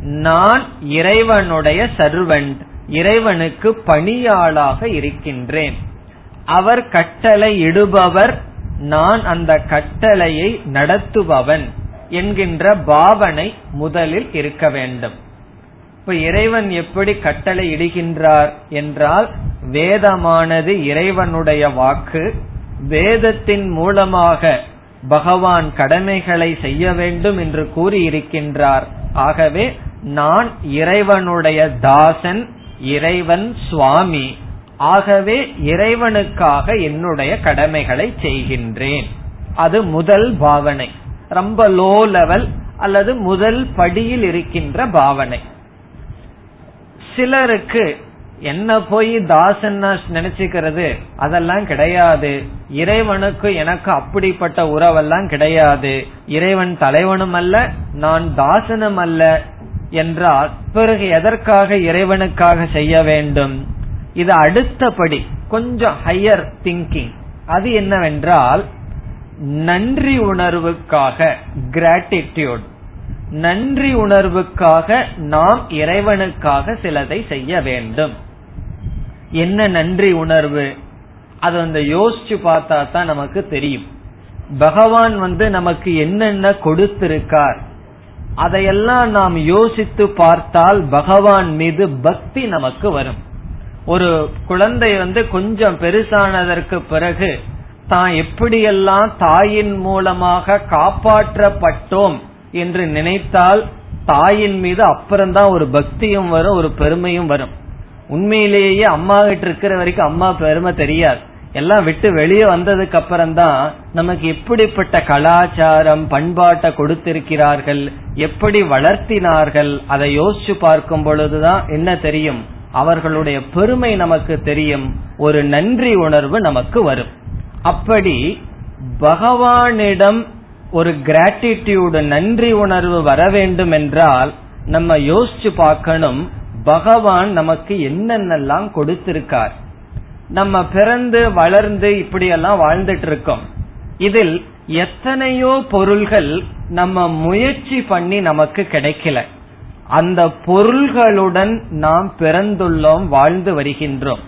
நான் இறைவனுடைய சர்வன்ட் இறைவனுக்கு பணியாளாக இருக்கின்றேன். அவர் கட்டளை இடுபவர் நான் அந்த கட்டளையை நடத்துபவன் என்கின்ற பாவனை முதலில் இருக்க வேண்டும். இப்ப இறைவன் எப்படி கட்டளை இடுகின்றார் என்றால் வேதமானது இறைவனுடைய வாக்கு வேதத்தின் மூலமாக பகவான் கடமைகளை செய்ய வேண்டும் என்று கூறியிருக்கின்றார். ஆகவே நான் இறைவனுடைய தாசன் இறைவன் சுவாமி. ஆகவே இறைவனுக்காக என்னுடைய கடமைகளை செய்கின்றேன். அது முதல் பாவனை. ரொம்ப லோ லெவல் அல்லது முதல் படியில் இருக்கின்ற பாவனை. சிலருக்கு என்ன போய் தாசன்னா நினைச்சுக்கிறது? அதெல்லாம் கிடையாது. இறைவனுக்கு எனக்கு அப்படிப்பட்ட உறவெல்லாம் கிடையாது. இறைவன் தலைவனும் அல்ல நான் தாசனும் அல்ல என்றால் பிறகு எதற்காக இறைவனுக்காக செய்ய வேண்டும்? இது அடுத்தபடி கொஞ்சம் ஹையர் திங்கிங் அது என்னவென்றால் நன்றி உணர்வுக்காக கிராட்டிடியூட் நன்றி உணர்வுக்காக நாம் இறைவனுக்காக சிலதை செய்ய வேண்டும். என்ன நன்றி உணர்வு? அது அந்த யோசிச்சு பார்த்தா தான் நமக்கு தெரியும். பகவான் வந்து நமக்கு என்னென்ன கொடுத்திருக்கார்? அதையெல்லாம் நாம் யோசித்து பார்த்தால் பகவான் மீது பக்தி நமக்கு வரும். ஒரு குழந்தை வந்து கொஞ்சம் பெருசானதற்கு பிறகு தான் எப்படியெல்லாம் தாயின் மூலமாக காப்பாற்றப்பட்டோம் என்று நினைத்தால் தாயின் மீது அப்புறம்தான் ஒரு பக்தியும் வரும் ஒரு பெருமையும் வரும். உண்மையிலேயே அம்மா கிட்ட இருக்கிற வரைக்கும் அம்மா பெருமை தெரியாது. எல்லாம் விட்டு வெளியே வந்ததுக்கு அப்புறம் தான் நமக்கு எப்படிப்பட்ட கலாச்சாரம் பண்பாட்டை கொடுத்திருக்கிறார்கள் எப்படி வளர்த்தினார்கள் அதை யோசிச்சு பார்க்கும் பொழுதுதான் என்ன தெரியும்? அவர்களுடைய பெருமை நமக்கு தெரியும் ஒரு நன்றி உணர்வு நமக்கு வரும். அப்படி பகவானிடம் ஒரு கிராட்டிடியூடு நன்றி உணர்வு வர வேண்டும் என்றால் நம்ம யோசிச்சு பார்க்கணும் பகவான் நமக்கு என்னென்னலாம் கொடுத்திருக்கார். நம்ம பிறந்து வளர்ந்து இப்படியெல்லாம் வாழ்ந்துட்டு இருக்கோம் இதில் எத்தனையோ பொருள்கள் நம்ம முயற்சி பண்ணி நமக்கு கிடைக்கல. அந்த பொருள்களுடன் நாம் பிறந்துள்ளோம் வாழ்ந்து வருகின்றோம்.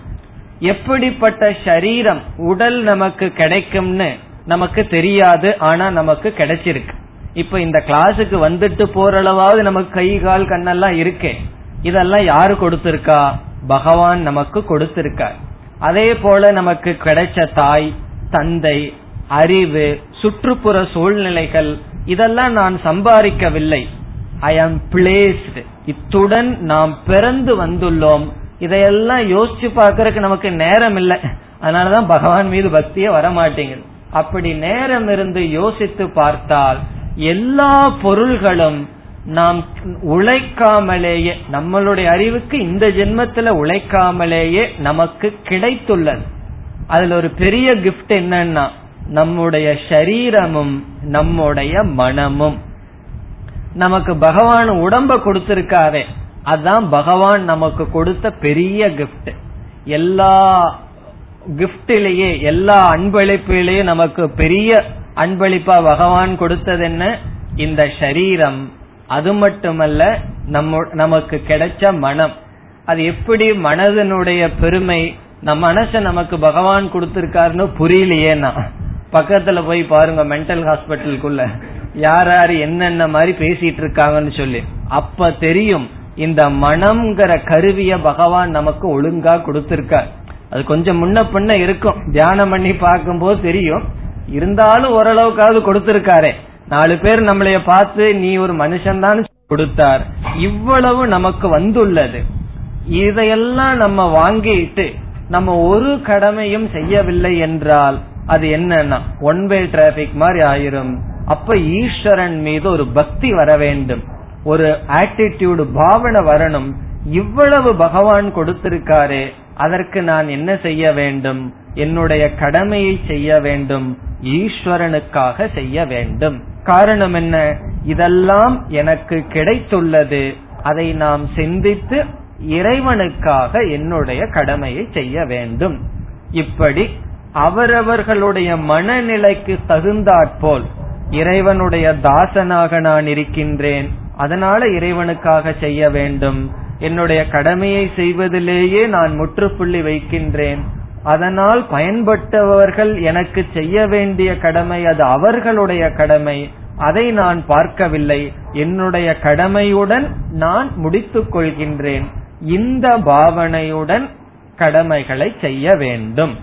எப்படிப்பட்ட சரீரம் உடல் நமக்கு கிடைக்கும்னு நமக்கு தெரியாது ஆனா நமக்கு கிடைச்சிருக்கு. இப்ப இந்த கிளாஸுக்கு வந்துட்டு போற அளவாவது நமக்கு கை கால் கண்ணெல்லாம் இருக்கே. இதெல்லாம் யாரு கொடுத்திருக்கா? பகவான் நமக்கு கொடுத்திருக்கார். அதே போல நமக்கு கிடைச்ச தாய் தந்தை அறிவு சுற்றுப்புற சூழ்நிலைகள் இதெல்லாம் நான் சம்பாதிக்கவில்லை. ஐ ஆம் பிளேஸ்டு இத்துடன் நாம் பிறந்து வந்துள்ளோம். இதையெல்லாம் யோசிச்சு பார்க்கறதுக்கு நமக்கு நேரம் இல்லை அதனாலதான் பகவான் மீது பக்தியே வரமாட்டேங்குது. அப்படி நேரம் இருந்து யோசித்து பார்த்தால் எல்லா பொருள்களும் நாம் உழைக்காமலேயே நம்மளுடைய அறிவுக்கு இந்த ஜென்மத்துல உழைக்காமலேயே நமக்கு கிடைத்துள்ளது. அதுல ஒரு பெரிய கிஃப்ட் என்னன்னா நம்முடைய சரீரமும் நம்முடைய மனமும். நமக்கு பகவான் உடம்ப கொடுத்திருக்காரே அதுதான் பகவான் நமக்கு கொடுத்த பெரிய கிஃப்ட் எல்லா கிஃப்டிலேயே எல்லா அன்பளிப்பிலேயே நமக்கு பெரிய அன்பளிப்பா பகவான் கொடுத்தது என்ன? இந்த சரீரம். அது மட்டுமல்ல நம்ம நமக்கு கிடைச்ச மனம். அது எப்படி மனதனுடைய பெருமை நம் மனச நமக்கு பகவான் கொடுத்திருக்காருன்னு புரியலையேனா பக்கத்துல போய் பாருங்க மென்டல் ஹாஸ்பிட்டலுக்குள்ள யார் யார் என்னென்ன மாதிரி பேசிட்டு இருக்காங்கன்னு சொல்லி. அப்ப தெரியும் இந்த மனம்ங்கிற கருவிய பகவான் நமக்கு ஒழுங்கா கொடுத்திருக்கார். அது கொஞ்சம் முன்ன பின்ன இருக்கும். தியானம் பண்ணி பார்க்கும்போது தெரியும். இருந்தாலும் ஓரளவுக்காவது கொடுத்திருக்காரே. நாலு பேர் நம்மளைய பார்த்து நீ ஒரு மனுஷன் தான் கொடுத்தார். இவ்வளவு நமக்கு வந்துள்ளது. இதையெல்லாம் நம்ம வாங்கிட்டு நம்ம ஒரு கடமையும் செய்யவில்லை என்றால் அது என்னன்னா ஒன் வே டிராபிக் மாதிரி ஆயிரும். அப்ப ஈஸ்வரன் மீது ஒரு பக்தி வர வேண்டும். ஒரு ஆட்டிடியூடு பாவனை வரணும். இவ்வளவு பகவான் கொடுத்திருக்காரே அதற்கு நான் என்ன செய்ய வேண்டும்? என்னுடைய கடமையை செய்ய வேண்டும். ஈஸ்வரனுக்காக செய்ய வேண்டும். காரணம் என்ன? இதெல்லாம் எனக்கு கிடைத்துள்ளது. அதை நாம் சிந்தித்து இறைவனுக்காக என்னுடைய கடமையை செய்ய வேண்டும். இப்படி அவரவர்களுடைய மனநிலைக்கு தகுந்தாற்போல் இறைவனுடைய தாசனாக நான் இருக்கின்றேன். அதனால இறைவனுக்காக செய்ய வேண்டும். என்னுடைய கடமையை செய்வதிலேயே நான் முற்றுப்புள்ளி வைக்கின்றேன். அதனால் பயன்பட்டவர்கள் எனக்கு செய்ய வேண்டிய கடமை அது அவர்களுடைய கடமை. அதை நான் பார்க்கவில்லை. என்னுடைய கடமையுடன் நான் முடித்துக் கொள்கின்றேன். இந்த பாவனையுடன் கடமைகளை செய்ய வேண்டும்.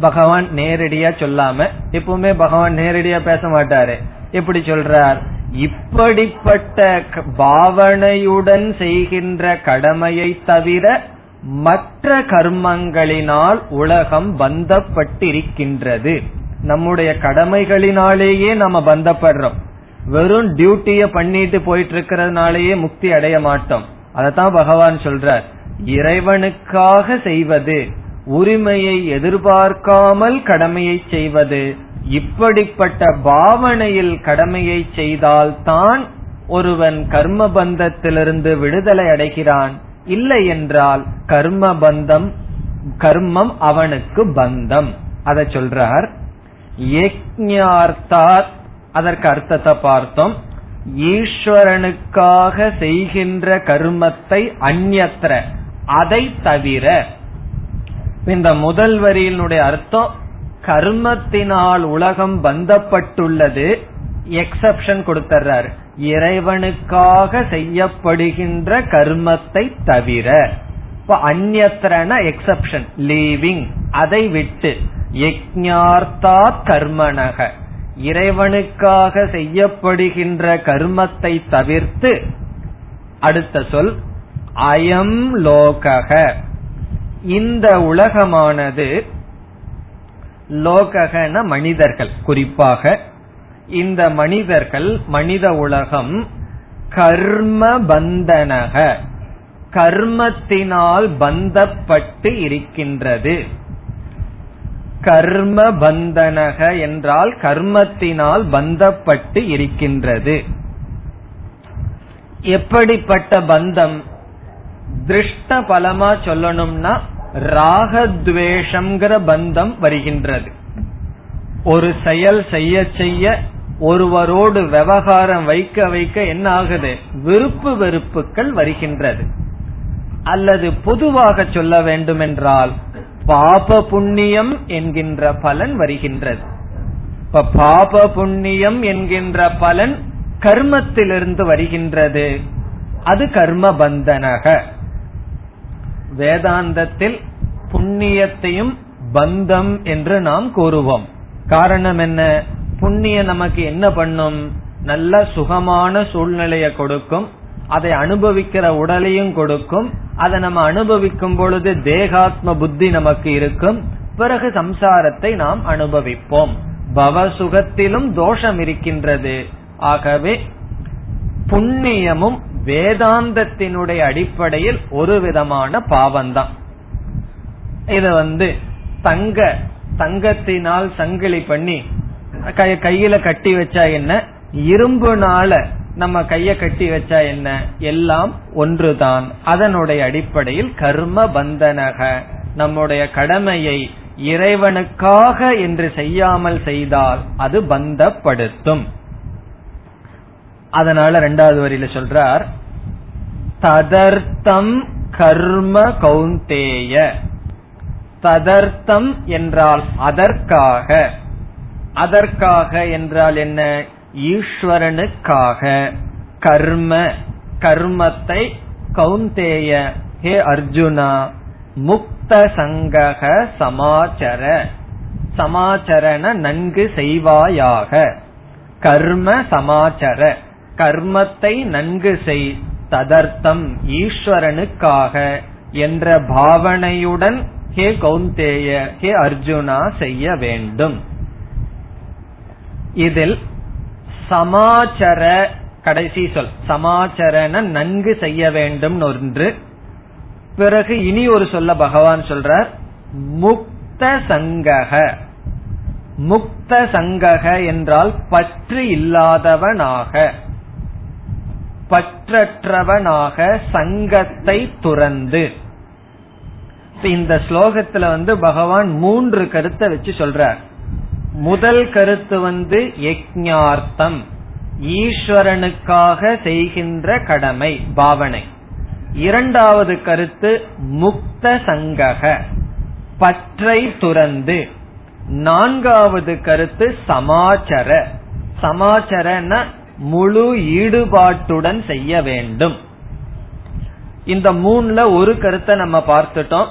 பகவான் நேரடியா சொல்லாம எப்பவுமே பகவான் நேரடியா பேச மாட்டாரு. எப்படி சொல்றார்? இப்படிப்பட்ட பாவனையுடன் செய்கின்ற கடமையை தவிர மற்ற கர்மங்களினால் உலகம் பந்தப்பட்டிருக்கின்றது. நம்முடைய கடமைகளினாலேயே நம்ம பந்தப்படுறோம். வெறும் டியூட்டிய பண்ணிட்டு போயிட்டு இருக்கிறதுனாலயே முக்தி அடைய மாட்டோம். அதத்தான் பகவான் சொல்றார். இறைவனுக்காக செய்வது உரிமையை எதிர்பார்க்காமல் கடமையை செய்வது இப்படிப்பட்ட பாவனையில் கடமையை செய்தால் தான் ஒருவன் கர்ம பந்தத்திலிருந்து விடுதலை அடைகிறான். இல்லை என்றால் கர்ம பந்தம் கர்மம் அவனுக்கு பந்தம். அதை சொல்றார். அதற்கு அர்த்தத்தை பார்த்தோம். ஈஸ்வரனுக்காக செய்கின்ற கர்மத்தை அந்நத்திர அதை தவிர இந்த முதல் வரியினுடைய அர்த்தம் கர்மத்தினால் உலகம் பந்தப்பட்டுள்ளது எக்ஸப்ஷன் கொடுத்துறாரு இறைவனுக்காக செய்யப்படுகின்ற கர்மத்தை தவிர இப்ப அந்நத்திரன எக்ஸப்ஷன் லீவிங் அதை விட்டு யஜ்ஞார்த்தா கர்மனக இறைவனுக்காக செய்யப்படுகின்ற கர்மத்தை தவிர்த்து அடுத்த சொல் அயம் லோகக. இந்த உலகமானது லோககன மனிதர்கள் குறிப்பாக இந்த மனிதர்கள் மனித உலகம் கர்ம பந்தனக. கர்மத்தினால் பந்தப்பட்டு இருக்கின்றது. கர்ம பந்தனக என்றால் கர்மத்தினால் பந்தப்பட்டு இருக்கின்றது. எப்படிப்பட்ட பந்தம்? திருஷ்ட பலமா சொல்லணும்னா ராகத்வேஷங்கிற பந்தம் வருகின்றது. ஒரு செயல் செய்ய செய்ய ஒருவரோடு விவகாரம் வைக்க வைக்க என்ன ஆகுது விருப்பு வெறுப்புகள் வருகின்றது. அல்லது பொதுவாக சொல்ல வேண்டுமென்றால் பாப புண்ணியம் என்கின்ற பலன் வருகின்றது. இப்ப பாப புண்ணியம் என்கின்ற பலன் கர்மத்திலிருந்து வருகின்றது. அது கர்ம பந்தனக வேதாந்தத்தில் புண்ணியத்தையும் பந்தம் என்று நாம் கூறுவோம். காரணம் என்ன? புண்ணியம் நமக்கு என்ன பண்ணும்? நல்ல சுகமான சூழ்நிலையை கொடுக்கும். அதை அனுபவிக்கிற உடலையும் கொடுக்கும். அதை நம்ம அனுபவிக்கும் பொழுது தேகாத்ம புத்தி நமக்கு இருக்கும். பிறகு சம்சாரத்தை நாம் அனுபவிப்போம். பவ சுகத்திலும் தோஷம் இருக்கின்றது. ஆகவே புண்ணியமும் வேதாந்தத்தினுடைய அடிப்படையில் ஒரு விதமான பாவம்தான். இது வந்து தங்க தங்கத்தினால் சங்கிலி பண்ணி கையில கட்டி வச்சா என்ன? இரும்புனால நம்ம கைய கட்டி வச்சா என்ன? எல்லாம் ஒன்றுதான். அதனுடைய அடிப்படையில் கர்ம பந்தனக. நம்முடைய கடமையை இறைவனுக்காக என்று செய்யாமல் செய்தால் அது பந்தப்படுத்தும். அதனால ரெண்டாவது வரியில சொல்றார் ததர்த்தம் கர்ம கௌந்தேய. ததர்த்தம் என்றால் அதற்காக. அதற்காக என்றால் என்ன? ஈஸ்வரனுக்காக. கர்ம கர்மத்தை கௌந்தேய. ஹே அர்ஜுனா முக்த சங்கக சமாச்சர. சமாச்சரண நன்கு செய்வாயாக. கர்ம சமாச்சர. கர்மத்தை நன்கு செய். ததர்த்தம் ஈஸ்வரனுக்காக என்ற பாவனையுடன் ஹே கௌந்தேய ஹே அர்ஜுனா செய்ய வேண்டும். இதில் சமாச்சர கடைசி சொல் சமாச்சரண நன்கு செய்ய வேண்டும் ஒன்று. பிறகு இனி ஒரு சொல்ல பகவான் சொல்றார் முக்த சங்கக. முக்த சங்கக என்றால் பற்று இல்லாதவனாக. பற்றற்றவனாக சங்கத்தை துறந்து. இந்த ஸ்லோகத்துல வந்து பகவான் மூன்று கருத்தை வச்சு சொல்றார். முதல் கருத்து வந்து யஜ்ஞார்த்தம். ஈஸ்வரனுக்காக செய்கின்ற கடமை பாவனை. இரண்டாவது கருத்து முக்த சங்கக பற்றை துறந்து. நான்காவது கருத்து சமாச்சர. சமாச்சரன முழு ஈடுபாட்டுடன் செய்ய வேண்டும். இந்த மூணுல ஒரு கருத்தை நம்ம பார்த்துட்டோம்.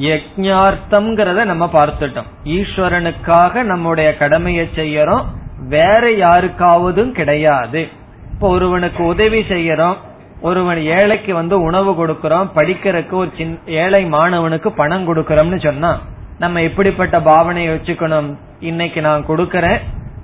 யஜ்ஞார்த்தம்ங்கிறத நம்ம பார்த்துட்டோம். ஈஸ்வரனுக்காக நம்முடைய கடமையை செய்யறோம். வேற யாருக்காவதும் கிடையாது. இப்ப ஒருவனுக்கு உதவி செய்யறோம். ஒருவன் ஏழைக்கு வந்து உணவு கொடுக்கறோம். படிக்கிறதுக்கு ஒரு சின்ன ஏழை மாணவனுக்கு பணம் கொடுக்கறோம்னு சொன்னா நம்ம எப்படிப்பட்ட பாவனையை வச்சுக்கணும்? இன்னைக்கு நான் கொடுக்கறேன்.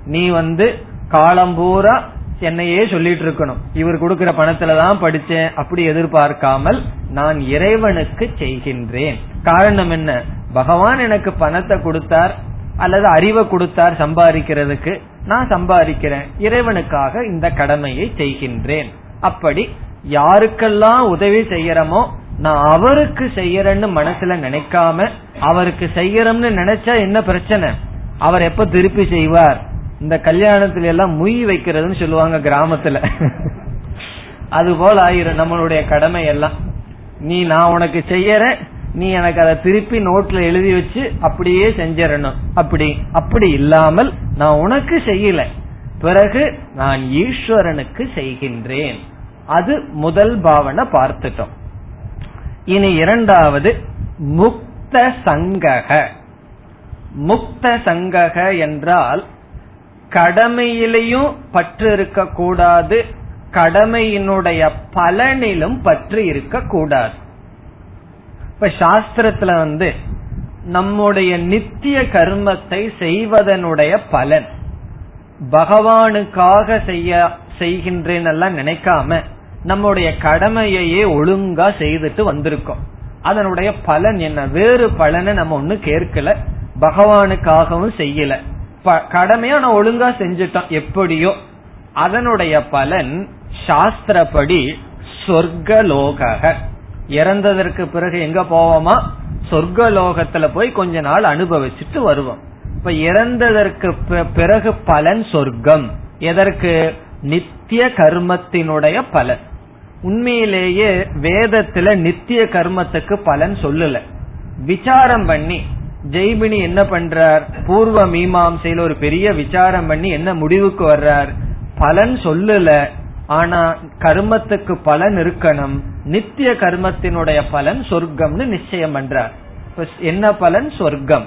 நீ வந்து காலம் பூரா என்னையே சொல்லிட்டு இருக்கணும் இவர் கொடுக்கிற பணத்துலதான் படிச்சேன் அப்படி எதிர்பார்க்காமல் நான் இறைவனுக்கு செய்கின்றேன். காரணம் என்ன? பகவான் எனக்கு பணத்தை கொடுத்தார் அல்லது அறிவை கொடுத்தார் சம்பாதிக்கிறதுக்கு. நான் சம்பாதிக்கிறேன் இறைவனுக்காக இந்த கடமையை செய்கின்றேன். அப்படி யாருக்கெல்லாம் உதவி செய்யறமோ நான் அவருக்கு செய்யறேன்னு மனசுல நினைக்காம அவருக்கு செய்யறோம்னு நினைச்சா என்ன பிரச்சனை? அவர் எப்ப திருப்பி செய்வார்? இந்த கல்யாணத்துல எல்லாம் முய் வைக்கிறதுன்னு சொல்லுவாங்க கிராமத்துல. அது போல ஆயிரும் நம்மளுடைய கடமை எல்லாம் நீ நான் உனக்கு செய்யற நீ எனக்கு அதை திருப்பி நோட்ல எழுதி வச்சு அப்படியே செஞ்சிடணும். அப்படி அப்படி இல்லாமல் நான் உனக்கு செய்யல. பிறகு நான் ஈஸ்வரனுக்கு செய்கின்றேன். அது முதல் பாவனை பார்த்துட்டோம். இனி இரண்டாவது முக்த சங்கக. முக்த சங்கக என்றால் கடமையிலையும் பற்று இருக்க கூடாது கடமையினுடைய பலனிலும் பற்று இருக்க கூடாது இப்ப சாஸ்திரத்துல வந்து நம்முடைய நித்திய கர்மத்தை செய்வதனுடைய பலன். பகவானுக்காக செய்ய செய்கின்றேன் எல்லாம் நினைக்காம நம்முடைய கடமையையே ஒழுங்கா செய்துட்டு வந்திருக்கோம். அதனுடைய பலன் என்ன? வேறு பலனை நம்ம ஒண்ணு கேட்கல. பகவானுக்காகவும் செய்யல. கடமையா நான் ஒழுங்கா செஞ்சுட்டான். எப்படியோ? அதனுடைய பலன் சாஸ்திரப்படி சொர்க்கலோக இறந்ததற்கு பிறகு எங்க போவோமா? சொர்க்கலோகத்துல போய் கொஞ்ச நாள் அனுபவிச்சுட்டு வருவோம். இப்ப இறந்ததற்கு பிறகு பலன் சொர்க்கம். எதற்கு? நித்திய கர்மத்தினுடைய பலன். உண்மையிலேயே வேதத்துல நித்திய கர்மத்துக்கு பலன் சொல்லல. விசாரம் பண்ணி ஜெய்மினி என்ன பண்றார்? பூர்வ மீமாசையில ஒரு பெரிய விசாரம் பண்ணி என்ன முடிவுக்கு வர்றார்? பலன் சொல்லல. ஆனா கர்மத்துக்கு பலன் இருக்கணும். நித்திய கர்மத்தினுடைய பலன் சொர்க்கம்னு நிச்சயம் பண்றார். என்ன பலன்? சொர்க்கம்.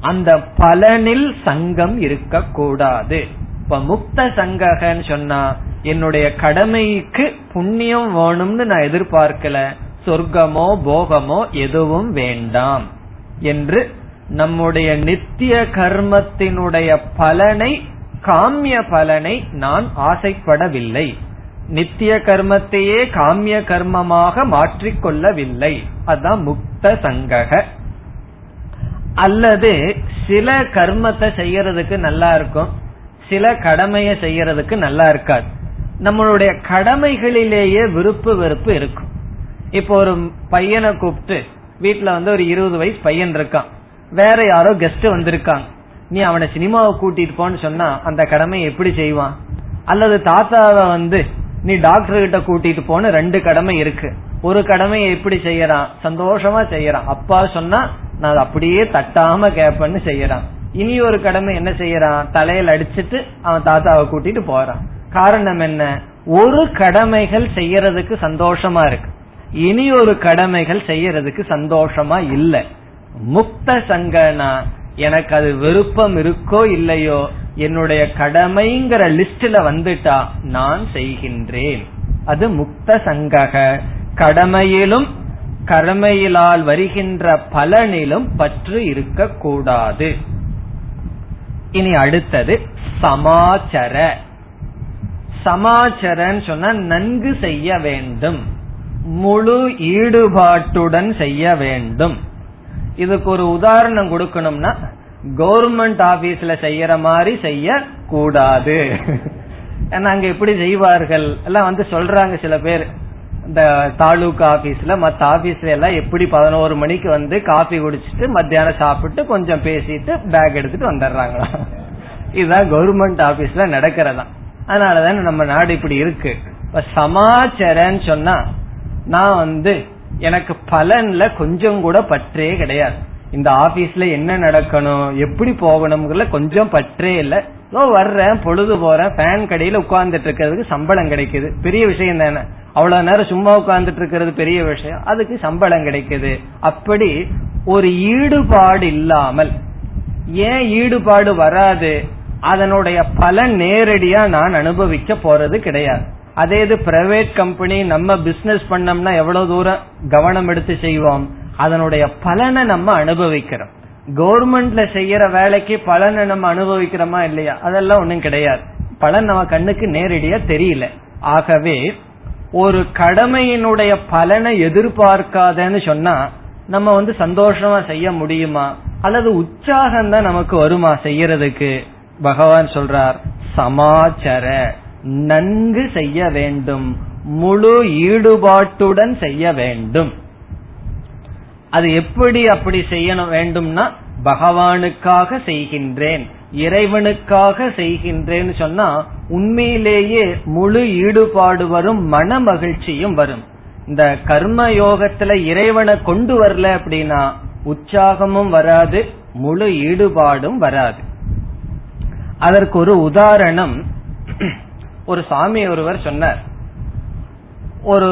அந்த பலனில் சங்கம் இருக்கக்கூடாது. இப்ப முக்த சங்ககன்னு சொன்னா என்னுடைய கடமைக்கு புண்ணியம் வேணும்னு நான் எதிர்பார்க்கல. சொர்க்கமோ போகமோ எதுவும் வேண்டாம் என்று நம்முடைய நித்திய கர்மத்தினுடைய பலனை காமிய பலனை நான் ஆசைப்படவில்லை. நித்திய கர்மத்தையே காமிய கர்மமாக மாற்றிக்கொள்ளவில்லை. அதான் முக்த சங்கக. அல்லது சில கர்மத்தை செய்யறதுக்கு நல்லா இருக்கும் சில கடமையை செய்யறதுக்கு நல்லா இருக்காது. நம்மளுடைய கடமைகளிலேயே விருப்பு வெறுப்பு இருக்கும். இப்போ ஒரு பையனை கூப்பிட்டு வீட்டுல வந்து ஒரு இருபது வயசு பையன் இருக்கான். வேற யாரோ கெஸ்ட் வந்திருக்காங்க. நீ அவனை சினிமாவை கூட்டிட்டு போன்னு சொன்னா அந்த கடமை எப்படி செய்வான்? அல்லது தாத்தாவை வந்து நீ டாக்டர் கிட்ட கூட்டிட்டு போன ரெண்டு கடமை இருக்கு. ஒரு கடமையை எப்படி செய்யறான்? சந்தோஷமா செய்யறான். அப்பா சொன்னா நான் அப்படியே தட்டாம கேப்பன்னு செய்யறான். இனி ஒரு கடமை என்ன செய்யறான்? தலையில அடிச்சிட்டு அவன் தாத்தாவை கூட்டிட்டு போறான். காரணம் என்ன? ஒரு கடமைகள் செய்யறதுக்கு சந்தோஷமா இருக்கு. இனி ஒரு கடமைகள் செய்யறதுக்கு சந்தோஷமா இல்லை. முக்த சங்கனா எனக்கு அது விருப்பம் இருக்கோ இல்லையோ என்னுடைய கடமைங்கிற லிஸ்ட்ல வந்துட்டா நான் செய்கின்றேன். அது முக்த சங்கக. கடமையிலும் கடமையிலால் வருகின்ற பலனிலும் பற்று இருக்கக்கூடாது. இனி அடுத்தது சமாச்சர. சமாச்சரன் சொன்னா நன்கு செய்ய வேண்டும். முழு ஈடுபாட்டுடன் செய்ய வேண்டும். இதுக்கு ஒரு உதாரணம் கொடுக்கணும்னா கவர்மெண்ட் ஆபீஸ்ல செய்யற மாதிரி செய்ய கூடாது அங்க எப்படி செய்வார்கள்? எல்லாம் வந்து சொல்றாங்க சில பேர். இந்த தாலுகா ஆபீஸ்ல மத்த ஆபீஸ்ல எல்லாம் எப்படி பதினோரு மணிக்கு வந்து காபி குடிச்சிட்டு மத்தியானம் சாப்பிட்டு கொஞ்சம் பேசிட்டு பேக் எடுத்துட்டு வந்துடுறாங்களா? இதுதான் கவர்மெண்ட் ஆபீஸ்ல நடக்கிறதா. அதனாலதான் நம்ம நாடு இப்படி இருக்கு. இப்ப சமாச்சாரன்னு சொன்னா நான் வந்து எனக்கு பலன்ல கொஞ்சம் கூட பற்றே கிடையாது. இந்த ஆபீஸ்ல என்ன நடக்கணும் எப்படி போகணும்ல கொஞ்சம் பற்றே இல்ல. ஓ வர்றேன் பொழுது போறேன் ஃபேன் கடையில உட்கார்ந்துட்டு இருக்கிறதுக்கு சம்பளம் கிடைக்குது. பெரிய விஷயம் தானே. அவ்வளவு நேரம் சும்மா உட்கார்ந்துட்டு இருக்கிறது பெரிய விஷயம். அதுக்கு சம்பளம் கிடைக்குது. அப்படி ஒரு ஈடுபாடு இல்லாமல் ஏன் ஈடுபாடு வராது? அதனுடைய பலன் நேரடியா நான் அனுபவிக்க போறது கிடையாது. அதே இது பிரைவேட் கம்பெனி நம்ம பிசினஸ் பண்ணோம்னா எவ்வளவு தூரம் கவனம் எடுத்து செய்வோம்? அதனுடைய பலனை நம்ம அனுபவிக்கிறோம். கவர்மெண்ட்ல செய்யற வேலைக்கு பலனை நம்ம அனுபவிக்கிறோமா இல்லையா? அதெல்லாம் ஒண்ணும் கிடையாது. பலன் நம்ம கண்ணுக்கு நேரடியா தெரியல. ஆகவே ஒரு கடமையினுடைய பலனை எதிர்பார்க்காதன்னு சொன்னா நம்ம வந்து சந்தோஷமா செய்ய முடியுமா? அல்லது உற்சாகம் தான் நமக்கு வருமா செய்யறதுக்கு? பகவான் சொல்றார் சமாச்சர. நன்கு செய்ய வேண்டும். முழு ஈடுபாட்டுடன் செய்ய வேண்டும். அது எப்படி அப்படி செய்யணும் வேண்டும்னா பகவானுக்காக செய்கின்றேன் இறைவனுக்காக செய்கின்றேன்னு சொன்னா உண்மையிலேயே முழு ஈடுபாடு வரும் மன மகிழ்ச்சியும் வரும். இந்த கர்ம யோகத்துல இறைவனை கொண்டு வரல அப்படின்னா உற்சாகமும் வராது முழு ஈடுபாடும் வராது. அதற்கு ஒரு உதாரணம். ஒரு சாமி ஒருவர் சொன்னார். ஒரு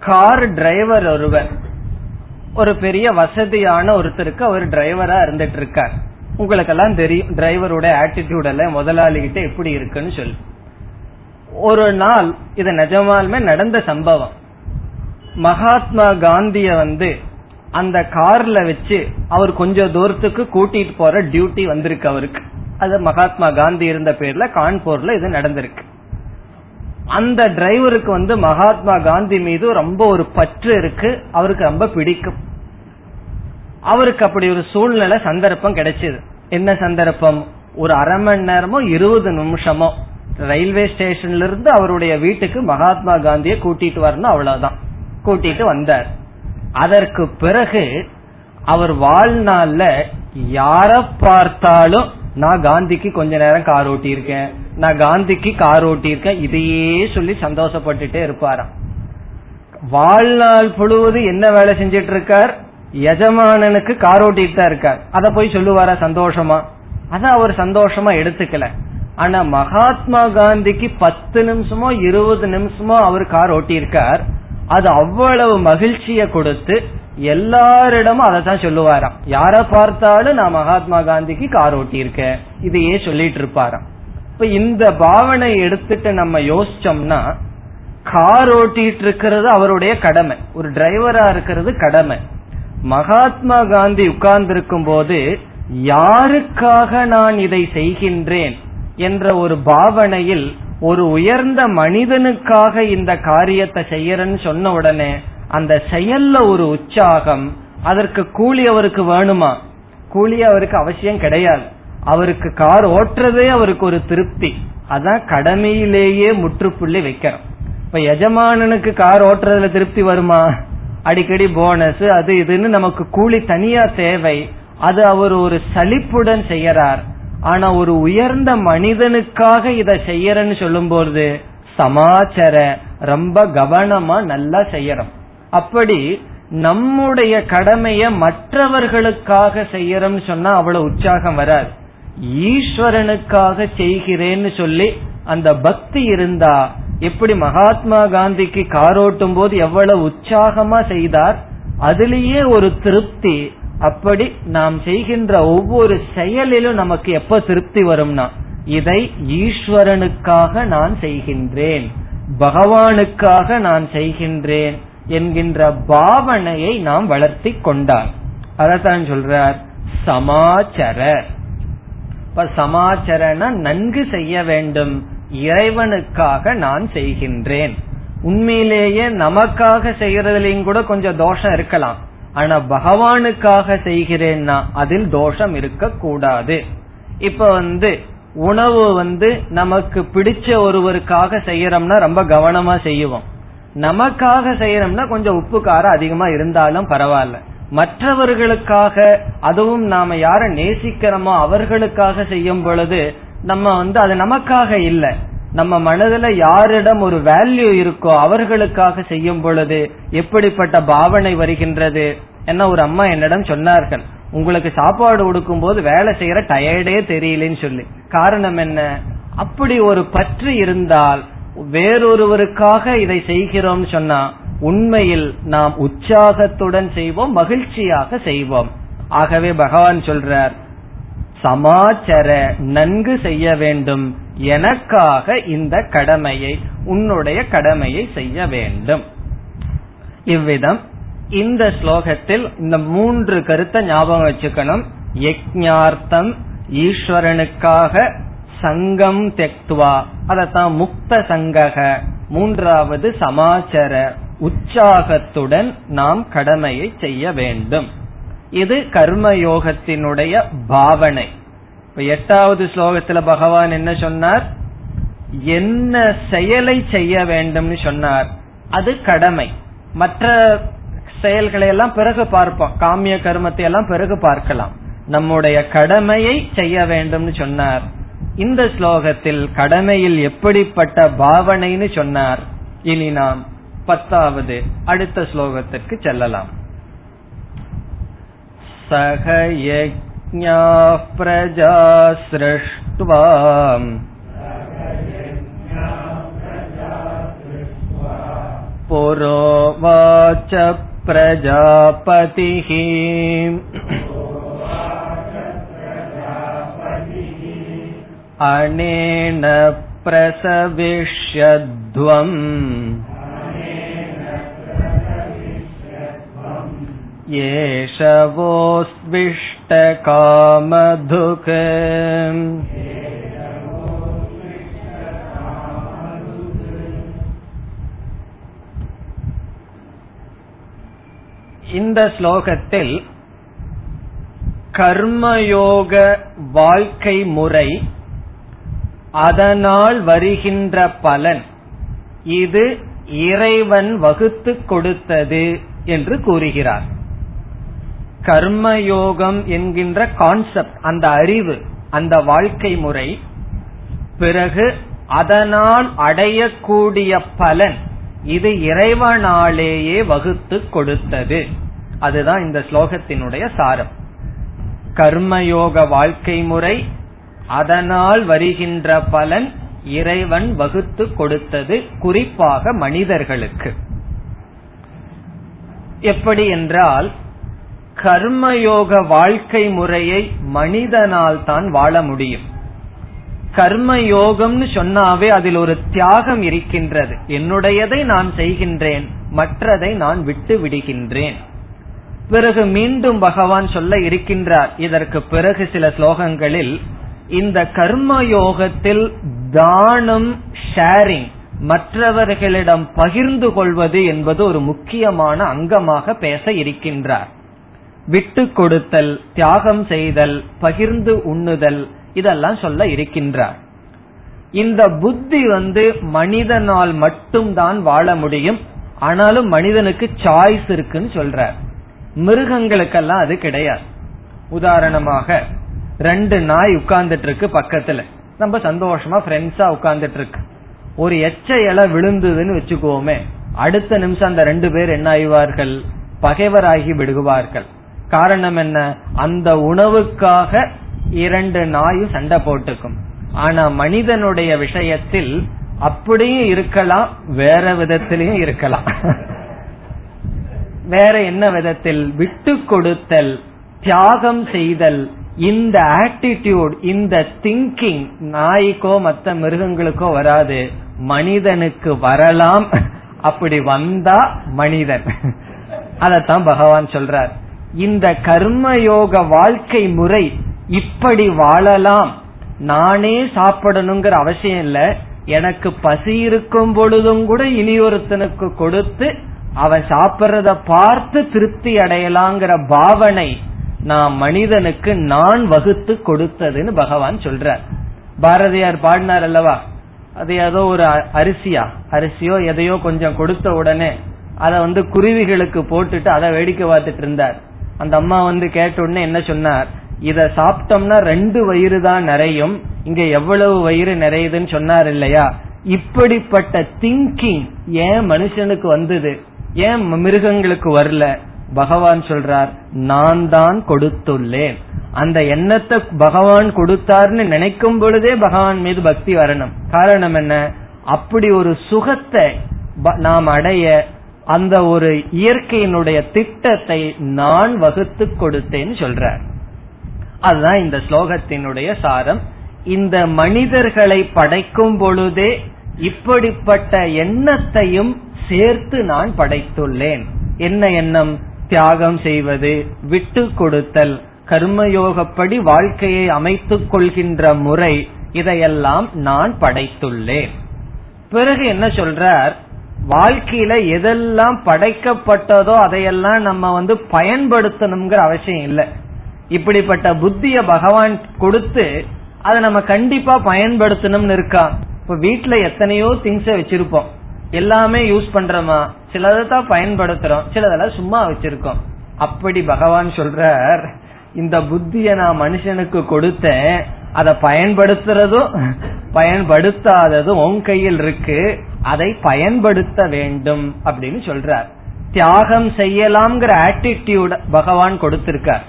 கார் டிரைவர் ஒருவர் ஒரு பெரிய வசதியான ஒருத்தருக்கு அவர் டிரைவரா இருந்துட்டு இருக்கார் உங்களுக்கெல்லாம் தெரியும் டிரைவருடைய ஆட்டிடியூட் எல்லாம் முதலாளி கிட்ட எப்படி இருக்குன்னு சொல்லி. ஒரு நாள் இது நிஜமாலுமே நடந்த சம்பவம். மகாத்மா காந்திய வந்து அந்த கார்ல வச்சு அவர் கொஞ்சம் தூரத்துக்கு கூட்டிட்டு போற டியூட்டி வந்திருக்கு அவருக்கு. அது மகாத்மா காந்தி இருந்த பேர்ல கான்பூர்ல இது நடந்திருக்கு. அந்த டிரைவருக்கு வந்து மகாத்மா காந்தி மீது ரொம்ப ஒரு பற்று இருக்கு. அவருக்கு ரொம்ப பிடிக்கும். அவருக்கு அப்படி ஒரு சூழ்நிலை சந்தர்ப்பம் கிடைச்சது. என்ன சந்தர்ப்பம்? ஒரு அரை மணி நேரமோ இருபது நிமிஷமோ ரயில்வே ஸ்டேஷன்ல இருந்து அவருடைய வீட்டுக்கு மகாத்மா காந்திய கூட்டிட்டு வரணும் அவ்வளவுதான். கூட்டிட்டு வந்தார். அதற்கு பிறகு அவர் வாழ்நாள்ல யார பார்த்தாலும் நான் காந்திக்கு கொஞ்ச நேரம் கார் ஓட்டி இருக்கேன் நான் காந்திக்கு கார் ஓட்டியிருக்கேன் இதையே சொல்லி சந்தோஷப்பட்டுட்டே இருப்பாராம். வாழ்நாள் பொழுது என்ன வேலை செஞ்சிட்டு இருக்கார் எஜமானனுக்கு கார் ஓட்டிட்டு தான் இருக்கார். அத போய் சொல்லுவாரா சந்தோஷமா? அத அவர் சந்தோஷமா எடுத்துக்கல. ஆனா மகாத்மா காந்திக்கு பத்து நிமிஷமோ இருபது நிமிஷமோ அவர் கார் ஓட்டியிருக்கார். அது அவ்வளவு மகிழ்ச்சியை கொடுத்து எல்லாரிடமும் அதை தான் சொல்லுவாராம். யார பார்த்தாலும் நான் மகாத்மா காந்திக்கு கார் ஓட்டியிருக்கேன். இதையே சொல்லிட்டு இருப்பாராம். இப்ப இந்த பாவனை எடுத்துட்டு நம்ம யோசிச்சோம்னா கார் ஓட்டிட்டு இருக்கிறது அவருடைய கடமை. ஒரு டிரைவரா இருக்கிறது கடமை. மகாத்மா காந்தி உட்கார்ந்து இருக்கும் போது யாருக்காக நான் இதை செய்கின்றேன் என்ற ஒரு பாவனையில் ஒரு உயர்ந்த மனிதனுக்காக இந்த காரியத்தை செய்யறேன்னு சொன்ன உடனே அந்த செயல்ல ஒரு உற்சாகம் அதற்கு கூலி அவருக்கு வேணுமா? கூலி அவருக்கு அவசியம் கிடையாது. அவருக்கு கார் ஓட்டுறதே அவருக்கு ஒரு திருப்தி. அதான் கடமையிலேயே முற்றுப்புள்ளி வைக்கிறோம். இப்ப எஜமானனுக்கு கார் ஓட்டுறதுல திருப்தி வருமா? அடிக்கடி போனஸ் அது இதுன்னு நமக்கு கூலி தனியா தேவை. அது அவர் ஒரு சலிப்புடன் செய்யறார். ஆனா ஒரு உயர்ந்த மனிதனுக்காக இதை செய்யறன்னு சொல்லும்போது சமாச்சார ரொம்ப கவனமா நல்லா செய்யறோம். அப்படி நம்முடைய கடமைய மற்றவர்களுக்காக செய்யறோம்னு சொன்னா அவ்வளவு உற்சாகம் வராது. ஈஸ்வரனுக்காக செய்கிறேன்னு சொல்லி அந்த பக்தி இருந்தா எப்படி மகாத்மா காந்திக்கு காரோட்டும் போது எவ்வளவு உற்சாகமா செய்தார் அதுலேயே ஒரு திருப்தி. அப்படி நாம் செய்கின்ற ஒவ்வொரு செயலிலும் நமக்கு எப்ப திருப்தி வரும்னா இதை ஈஸ்வரனுக்காக நான் செய்கின்றேன் பகவானுக்காக நான் செய்கின்றேன் என்கின்ற பாவனையை நாம் வளர்த்தி கொண்டார். அதத்தான் சொல்றார் சமாச்சர. இப்ப சமாச்சரன நன்கு செய்ய வேண்டும். இறைவனுக்காக நான் செய்கின்றேன். உண்மையிலேயே நமக்காக செய்யறதுலயும் கூட கொஞ்சம் தோஷம் இருக்கலாம். ஆனா பகவானுக்காக செய்கிறேன்னா அதில் தோஷம் இருக்க கூடாது இப்ப வந்து உணவு வந்து நமக்கு பிடிச்ச ஒருவருக்காக செய்யறோம்னா ரொம்ப கவனமா செய்வோம். நமக்காக செய்யறோம்னா கொஞ்சம் உப்பு காரம் அதிகமா இருந்தாலும் பரவாயில்ல. மற்றவர்களுக்காக அதுவும் நாம யார நேசிக்கிறோமோ அவர்களுக்காக செய்யும் பொழுது நம்ம வந்து அது நமக்காக இல்லை. நம்ம மனதுல யாரிடம் ஒரு வேல்யூ இருக்கோ அவர்களுக்காக செய்யும் பொழுது எப்படிப்பட்ட பாவனை வருகின்றது என்ன ஒரு அம்மா என்னிடம் சொன்னார்கள். உங்களுக்கு சாப்பாடு கொடுக்கும் போது வேலை செய்யற டயர்டே தெரியலன்னு சொல்லி. காரணம் என்ன? அப்படி ஒரு பற்று இருந்தால் வேறொருவருக்காக இதை செய்கிறோம் சொன்னா உண்மையில் நாம் உற்சாகத்துடன் செய்வோம் மகிழ்ச்சியாக செய்வோம். ஆகவே பகவான் சொல்றார் சமாச்சர நன்கு செய்ய வேண்டும். எனக்காக இந்த கடமையை உன்னுடைய கடமையை செய்ய வேண்டும். இவ்விதம் இந்த ஸ்லோகத்தில் இந்த மூன்று கருத்தை ஞாபகம் வச்சுக்கணும். யஜ்ஞார்த்தம் ஈஸ்வரனுக்காக சங்கம் தெக்துவா. அதத்தான் முக்த சங்கக. மூன்றாவது சமாச்சர. உற்சாகத்துடன் நாம் கடமையை செய்ய வேண்டும். இது கர்மயோகத்தினுடைய பாவனை. இப்ப எட்டாவது ஸ்லோகத்துல பகவான் என்ன சொன்னார்? என்ன செயலை செய்ய வேண்டும்னு சொன்னார். அது கடமை. மற்ற செயல்களை எல்லாம் பிறகு பார்ப்போம். காமிய கர்மத்தை எல்லாம் பிறகு பார்க்கலாம். நம்முடைய கடமையை செய்ய வேண்டும்னு சொன்னார். இந்த ஸ்லோகத்தில் கடமையில் எப்படிப்பட்ட பாவனைன்னு சொன்னார். இனி நாம் பத்தாவது அடுத்த ஸ்லோகத்திற்கு செல்லலாம் सह यज्ञाः प्रजा सृष्ट्वा पुरोवाच प्रजापतिः अनेन प्रसविष्यध्वम् एष वोऽस्विष्टकामधुक् இந்த ஸ்லோகத்தில் கர்மயோக வாழ்க்கை முறை அதனால் வருகின்ற பலன் இது இறைவன் வகுத்து கொடுத்தது என்று கூறுகிறார் கர்மயோகம் என்கின்ற கான்செப்ட் அந்த அறிவு அந்த வாழ்க்கை முறை பிறகு அதனால் அடையக்கூடிய பலன் இது இறைவனாலேயே வகுத்து கொடுத்தது. அதுதான் இந்த ஸ்லோகத்தினுடைய சாரம். கர்மயோக வாழ்க்கை முறை அதனால் வருகின்ற பலன் இறைவன் வகுத்து கொடுத்தது குறிப்பாக மனிதர்களுக்கு. எப்படி என்றால் கர்மயோக வாழ்க்கை முறையை மனிதனால் தான் வாழ முடியும். கர்மயோகம்னு சொன்னாவே அதில் ஒரு தியாகம் இருக்கின்றது. என்னுடையதை நான் செய்கின்றேன் மற்றதை நான் விட்டு விடுகின்றேன். பிறகு மீண்டும் பகவான் சொல்ல இருக்கின்றார் இதற்கு பிறகு சில ஸ்லோகங்களில் இந்த கர்மயோகத்தில் தானம் ஷேரிங் மற்றவர்களிடம் பகிர்ந்து கொள்வது என்பது ஒரு முக்கியமான அங்கமாக பேச இருக்கின்றார். விட்டு கொடுத்தல் தியாகம் செய்தல் பகிர்ந்து உண்ணுதல் இதெல்லாம் சொல்ல இருக்கின்றார். இந்த புத்தி வந்து மனிதனால் மட்டும்தான் வாழ முடியும். ஆனாலும் மனிதனுக்கு சாய்ஸ் இருக்குன்னு சொல்றார். மிருகங்களுக்கெல்லாம் அது கிடையாது. உதாரணமாக ரெண்டு நாய் உட்கார்ந்துட்டு இருக்கு பக்கத்துல. நம்ம சந்தோஷமா ஃப்ரெண்ட்ஸா உட்கார்ந்துட்டு இருக்கு ஒரு எச்ச இலை விழுந்ததுன்னு வச்சுக்கோமே அடுத்த நிமிஷம் அந்த ரெண்டு பேர் என்ன ஆய்வார்கள்? பகைவராகி விடுவார்கள். காரணம் என்ன? அந்த உணவுக்காக இரண்டு நாயும் சண்டை போட்டுக்கும். ஆனா மனிதனுடைய விஷயத்தில் அப்படியும் இருக்கலாம் வேற விதத்திலையும் இருக்கலாம். வேற என்ன விதத்தில்? விட்டு கொடுத்தல் தியாகம் செய்தல் இந்த ஆட்டிடியூட் இந்த திங்கிங் நாய்க்கோ மற்ற மிருகங்களுக்கோ வராது. மனிதனுக்கு வரலாம். அப்படி வந்தா மனிதன். அதத்தான் பகவான் சொல்றார். இந்த கர்மயோக வாழ்க்கை முறை இப்படி வாழலாம். நானே சாப்பிடணுங்கிற அவசியம் இல்ல. எனக்கு பசி இருக்கும் பொழுதும் கூட இனியொருத்தனுக்கு கொடுத்து அவன் சாப்பிட்றத பார்த்து திருப்தி அடையலாங்கிற பாவனை நான் மனிதனுக்கு நான் வகுத்து கொடுத்ததுன்னு பகவான் சொல்றார். பாரதியார் பாடினார் அல்லவா? அது ஏதோ ஒரு அரிசியா? அரிசியோ எதையோ கொஞ்சம் கொடுத்த உடனே அதை வந்து குருவிகளுக்கு போட்டுட்டு அதை வேடிக்கை பார்த்துட்டு இருந்தார். அந்த அம்மா வந்து கேட்ட உடனே என்ன சொன்னார்? இத சாப்பிட்டோம்னா ரெண்டு வயிறு தான் நிறையும். இங்க எவ்வளவு வயிறு நிறையுதுன்னு சொன்னார் இல்லையா? இப்படிப்பட்ட திங்கிங் ஏன் மனுஷனுக்கு வந்தது? ஏன் மிருகங்களுக்கு வரல? பகவான் சொல்றார் நான் தான் கொடுத்துள்ளேன். அந்த எண்ணத்தை பகவான் கொடுத்தார்னு நினைக்கும் பொழுதே பகவான் மீது பக்தி வரணும். காரணம் என்ன? அப்படி ஒரு சுகத்தை நாம் அடைய அந்த ஒரு இயற்கையினுடைய திட்டத்தை நான் வகுத்து கொடுத்தேன்னு சொல்றார். அதுதான் இந்த ஸ்லோகத்தினுடைய சாரம். இந்த மனிதர்களை படைக்கும் பொழுதே இப்படிப்பட்ட எண்ணத்தையும் சேர்த்து நான் படைத்துள்ளேன். என்ன எண்ணம்? தியாகம் செய்வது விட்டு கொடுத்தல் கர்மயோகப்படி வாழ்க்கையை அமைத்துக் கொள்கின்ற முறை இதையெல்லாம் நான் படைத்துள்ளேன். பிறகு என்ன சொல்றார்? வாழ்க்கையில எதெல்லாம் படைக்கப்பட்டதோ அதையெல்லாம் நம்ம வந்து பயன்படுத்தணுங்கிற அவசியம் இல்லை. இப்படிப்பட்ட புத்திய பகவான் கொடுத்து அதை நம்ம கண்டிப்பா பயன்படுத்தணும்னு இருக்கா? இப்ப வீட்டுல எத்தனையோ திங்ஸ வச்சிருப்போம். எல்லாமே யூஸ் பண்றோமா? சிலதை தான் பயன்படுத்துறோம். சிலதெல்லாம் சும்மா வச்சிருக்கோம். அப்படி பகவான் சொல்றார் இந்த புத்திய நான் மனுஷனுக்கு கொடுத்தேன் அதை பயன்படுத்துறதும் பயன்படுத்தாததும் உன் கையில் இருக்கு. அதை பயன்படுத்த வேண்டும் அப்படின்னு சொல்றார். தியாகம் செய்யலாம்ங்கிற ஆட்டிடியூட் பகவான் கொடுத்திருக்கார்.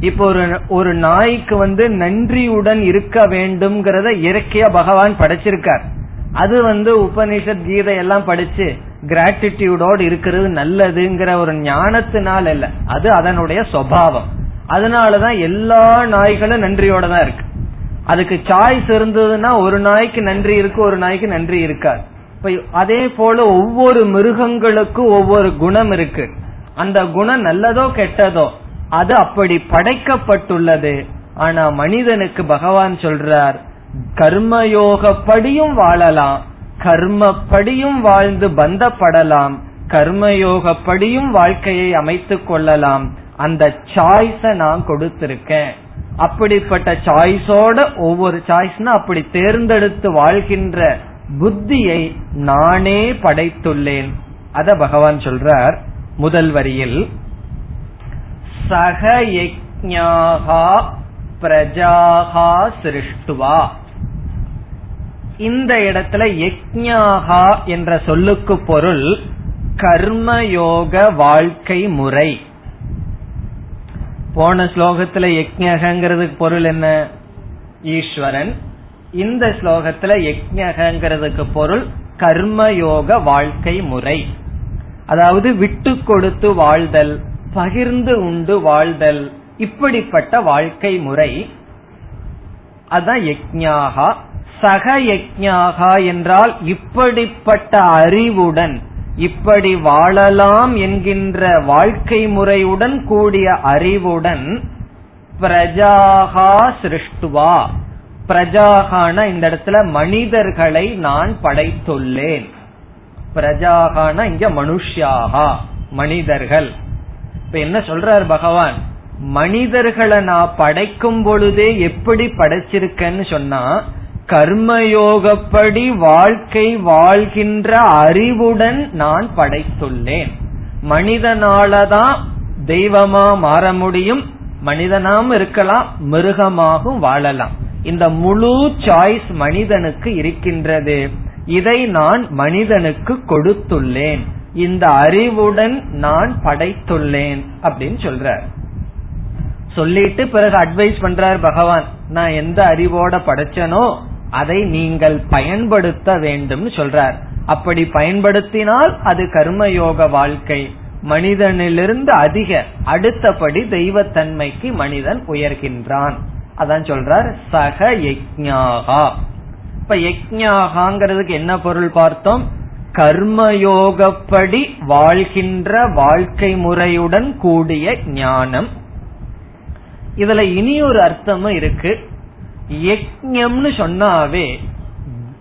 இப்போ ஒரு ஒரு நாய்க்கு வந்து நன்றியுடன் இருக்க வேண்டும்ங்கிறத இயற்கையா பகவான் படைச்சிருக்கார். அது வந்து உபனிஷத் கீதை எல்லாம் படிச்சு கிராட்டிடியூடோடு இருக்கிறது நல்லதுங்கிற ஒரு ஞானத்தினால் இல்ல அது அதனுடைய சுவாவம். அதனாலதான் எல்லா நாய்களும் நன்றியோட தான் இருக்கு. அதுக்கு சாய்ஸ் இருந்ததுன்னா ஒரு நாய்க்கு நன்றி இருக்கு ஒரு நாய்க்கு நன்றி இருக்காது. இப்ப அதே போல ஒவ்வொரு மிருகங்களுக்கும் ஒவ்வொரு குணம் இருக்கு. அந்த குணம் நல்லதோ கெட்டதோ அது அப்படி படைக்கப்பட்டுள்ளது. ஆனா மனிதனுக்கு பகவான் சொல்றார் கர்மயோகப்படியும் வாழலாம் கர்மப்படியும் வாழ்ந்து பந்தப்படலாம் கர்மயோகப்படியும் வாழ்க்கையை அமைத்துக் கொள்ளலாம். அந்த சாய்ஸ நான் கொடுத்திருக்கேன். அப்படிப்பட்ட சாய்ஸோட ஒவ்வொரு சாய்ஸ்னா அப்படி தேர்ந்தெடுத்து வாழ்கின்ற புத்தியை நானே படைத்துள்ளேன். அத பகவான் சொல்றார் முதல் வரியில். சக யஜ்ஞாகா பிரஜாகா சிருஷ்டுவா. இந்த இடத்துல யஜ்ஞாகா என்ற சொல்லுக்கு பொருள் கர்மயோக வாழ்க்கை முறை. போன ஸ்லோகத்துல யஜ்ஞங்கிறதுக்கு பொருள் என்ன? ஈஸ்வரன். இந்த ஸ்லோகத்துல யஜ்ஞங்கிறதுக்கு பொருள் கர்மயோக வாழ்க்கை முறை. அதாவது விட்டு கொடுத்து வாழ்தல் பகிர்ந்து உண்டு வாழ்தல் இப்படிப்பட்ட வாழ்க்கை முறை. அதான் யஜ்யாகா சக யஜ்யாகா என்றால் இப்படிப்பட்ட அறிவுடன் இப்படி வாழலாம் என்கின்ற வாழ்க்கை முறையுடன் கூடிய அறிவுடன் பிரஜாகா சிருஷ்டுவா. பிரஜாகான இந்த இடத்துல மனிதர்களை நான் படைத்துள்ளேன். பிரஜாகான இங்க மனுஷியாகா மனிதர்கள். இப்ப என்ன சொல்றார் பகவான்? மனிதர்களை நான் படைக்கும் பொழுதே எப்படி படைச்சிருக்கேன்னு சொன்னா கர்மயோகப்படி வாழ்க்கை வாழ்கின்ற அறிவுடன் நான் படைத்துள்ளேன். மனிதனாலதான் தெய்வமா மாற முடியும் மனிதனாம் இருக்கலாம் மிருகமாகவும் வாழலாம். இந்த முழு சாய்ஸ் மனிதனுக்கு இருக்கின்றது. இதை நான் மனிதனுக்கு கொடுத்துள்ளேன். இந்த அறிவுடன் நான் படைத்துள்ளேன் அப்படின்னு சொல்றார். சொல்லிட்டு பிறகு அட்வைஸ் பண்றார் பகவான் நான் எந்த அறிவோட படைச்சனோ அதை நீங்கள் பயன்படுத்த வேண்டும் சொல்றார். அப்படி பயன்படுத்தினால் அது கர்மயோக வாழ்க்கை. மனிதனிலிருந்து அதிக அடுத்தபடி தெய்வத்தன்மைக்கு மனிதன் உயர்கின்றான். அதான் சொல்றார் சக யக்ஞாகா இப்ப யக்ஞாகாங்கிறதுக்கு என்ன பொருள் பார்த்தோம்? கர்மயோகப்படி வாழ்கின்ற வாழ்க்கை முறையுடன் கூடிய ஞானம். இதுல இனி ஒரு அர்த்தமும் இருக்கு. யக்ஞம்னு சொன்னாவே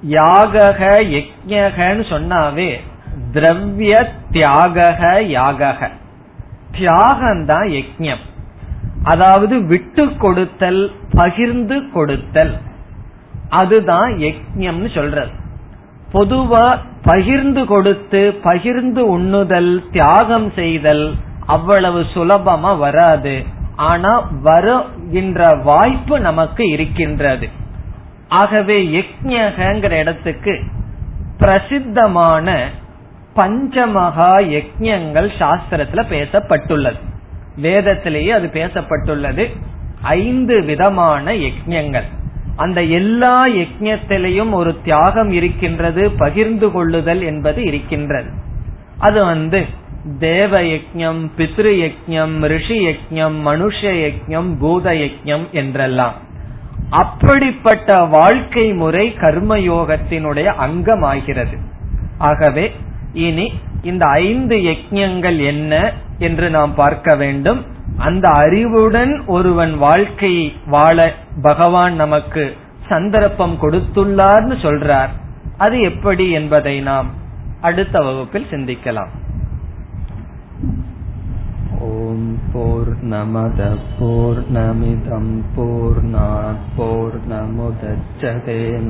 யாகக யக்ஞகன்னு சொன்னாவே திரவிய தியாக யாகக. தியாகம் தான் யக்ஞம் அதாவது விட்டு கொடுத்தல் பகிர்ந்து கொடுத்தல். அதுதான் யக்ஞம்னு சொல்றது. பொதுவா பகிர்ந்து கொடுத்து பகிர்ந்து உண்ணுதல் தியாகம் செய்தல் அவ்வளவு சுலபமா வராது. ஆனா வருகின்ற வாய்ப்பு நமக்கு இருக்கின்றது. ஆகவே யக்ஞகிற இடத்துக்கு பிரசித்தமான பஞ்சமகா யஜ்யங்கள் சாஸ்திரத்துல பேசப்பட்டுள்ளது. வேதத்திலேயே அது பேசப்பட்டுள்ளது. ஐந்து விதமான யஜ்யங்கள் அந்த எல்லா யஜ்யத்திலையும் ஒரு தியாகம் இருக்கின்றது பகிர்ந்து கொள்ளுதல் என்பது இருக்கின்றது. அது வந்து தேவ யஜ்யம் பித்ரு யஜ்யம் ரிஷி யஜ்யம் மனுஷ யஜ்யம் பூத யஜ்யம் என்றெல்லாம். அப்படிப்பட்ட வாழ்க்கை முறை கர்மயோகத்தினுடைய அங்கமாகிறது. ஆகவே இனி இந்த ஐந்து யஜ்யங்கள் என்ன என்று நாம் பார்க்க வேண்டும். அந்த அறிவுடன் ஒருவன் வாழ்க்கை வாழ பகவான் நமக்கு சந்தர்ப்பம் கொடுத்துள்ளார்னு சொல்றார். அது எப்படி என்பதை நாம் அடுத்த வகுப்பில் சிந்திக்கலாம். ஓம் போர் நமத போர் நமிதம் போர் போர் நமுதச்சதேன்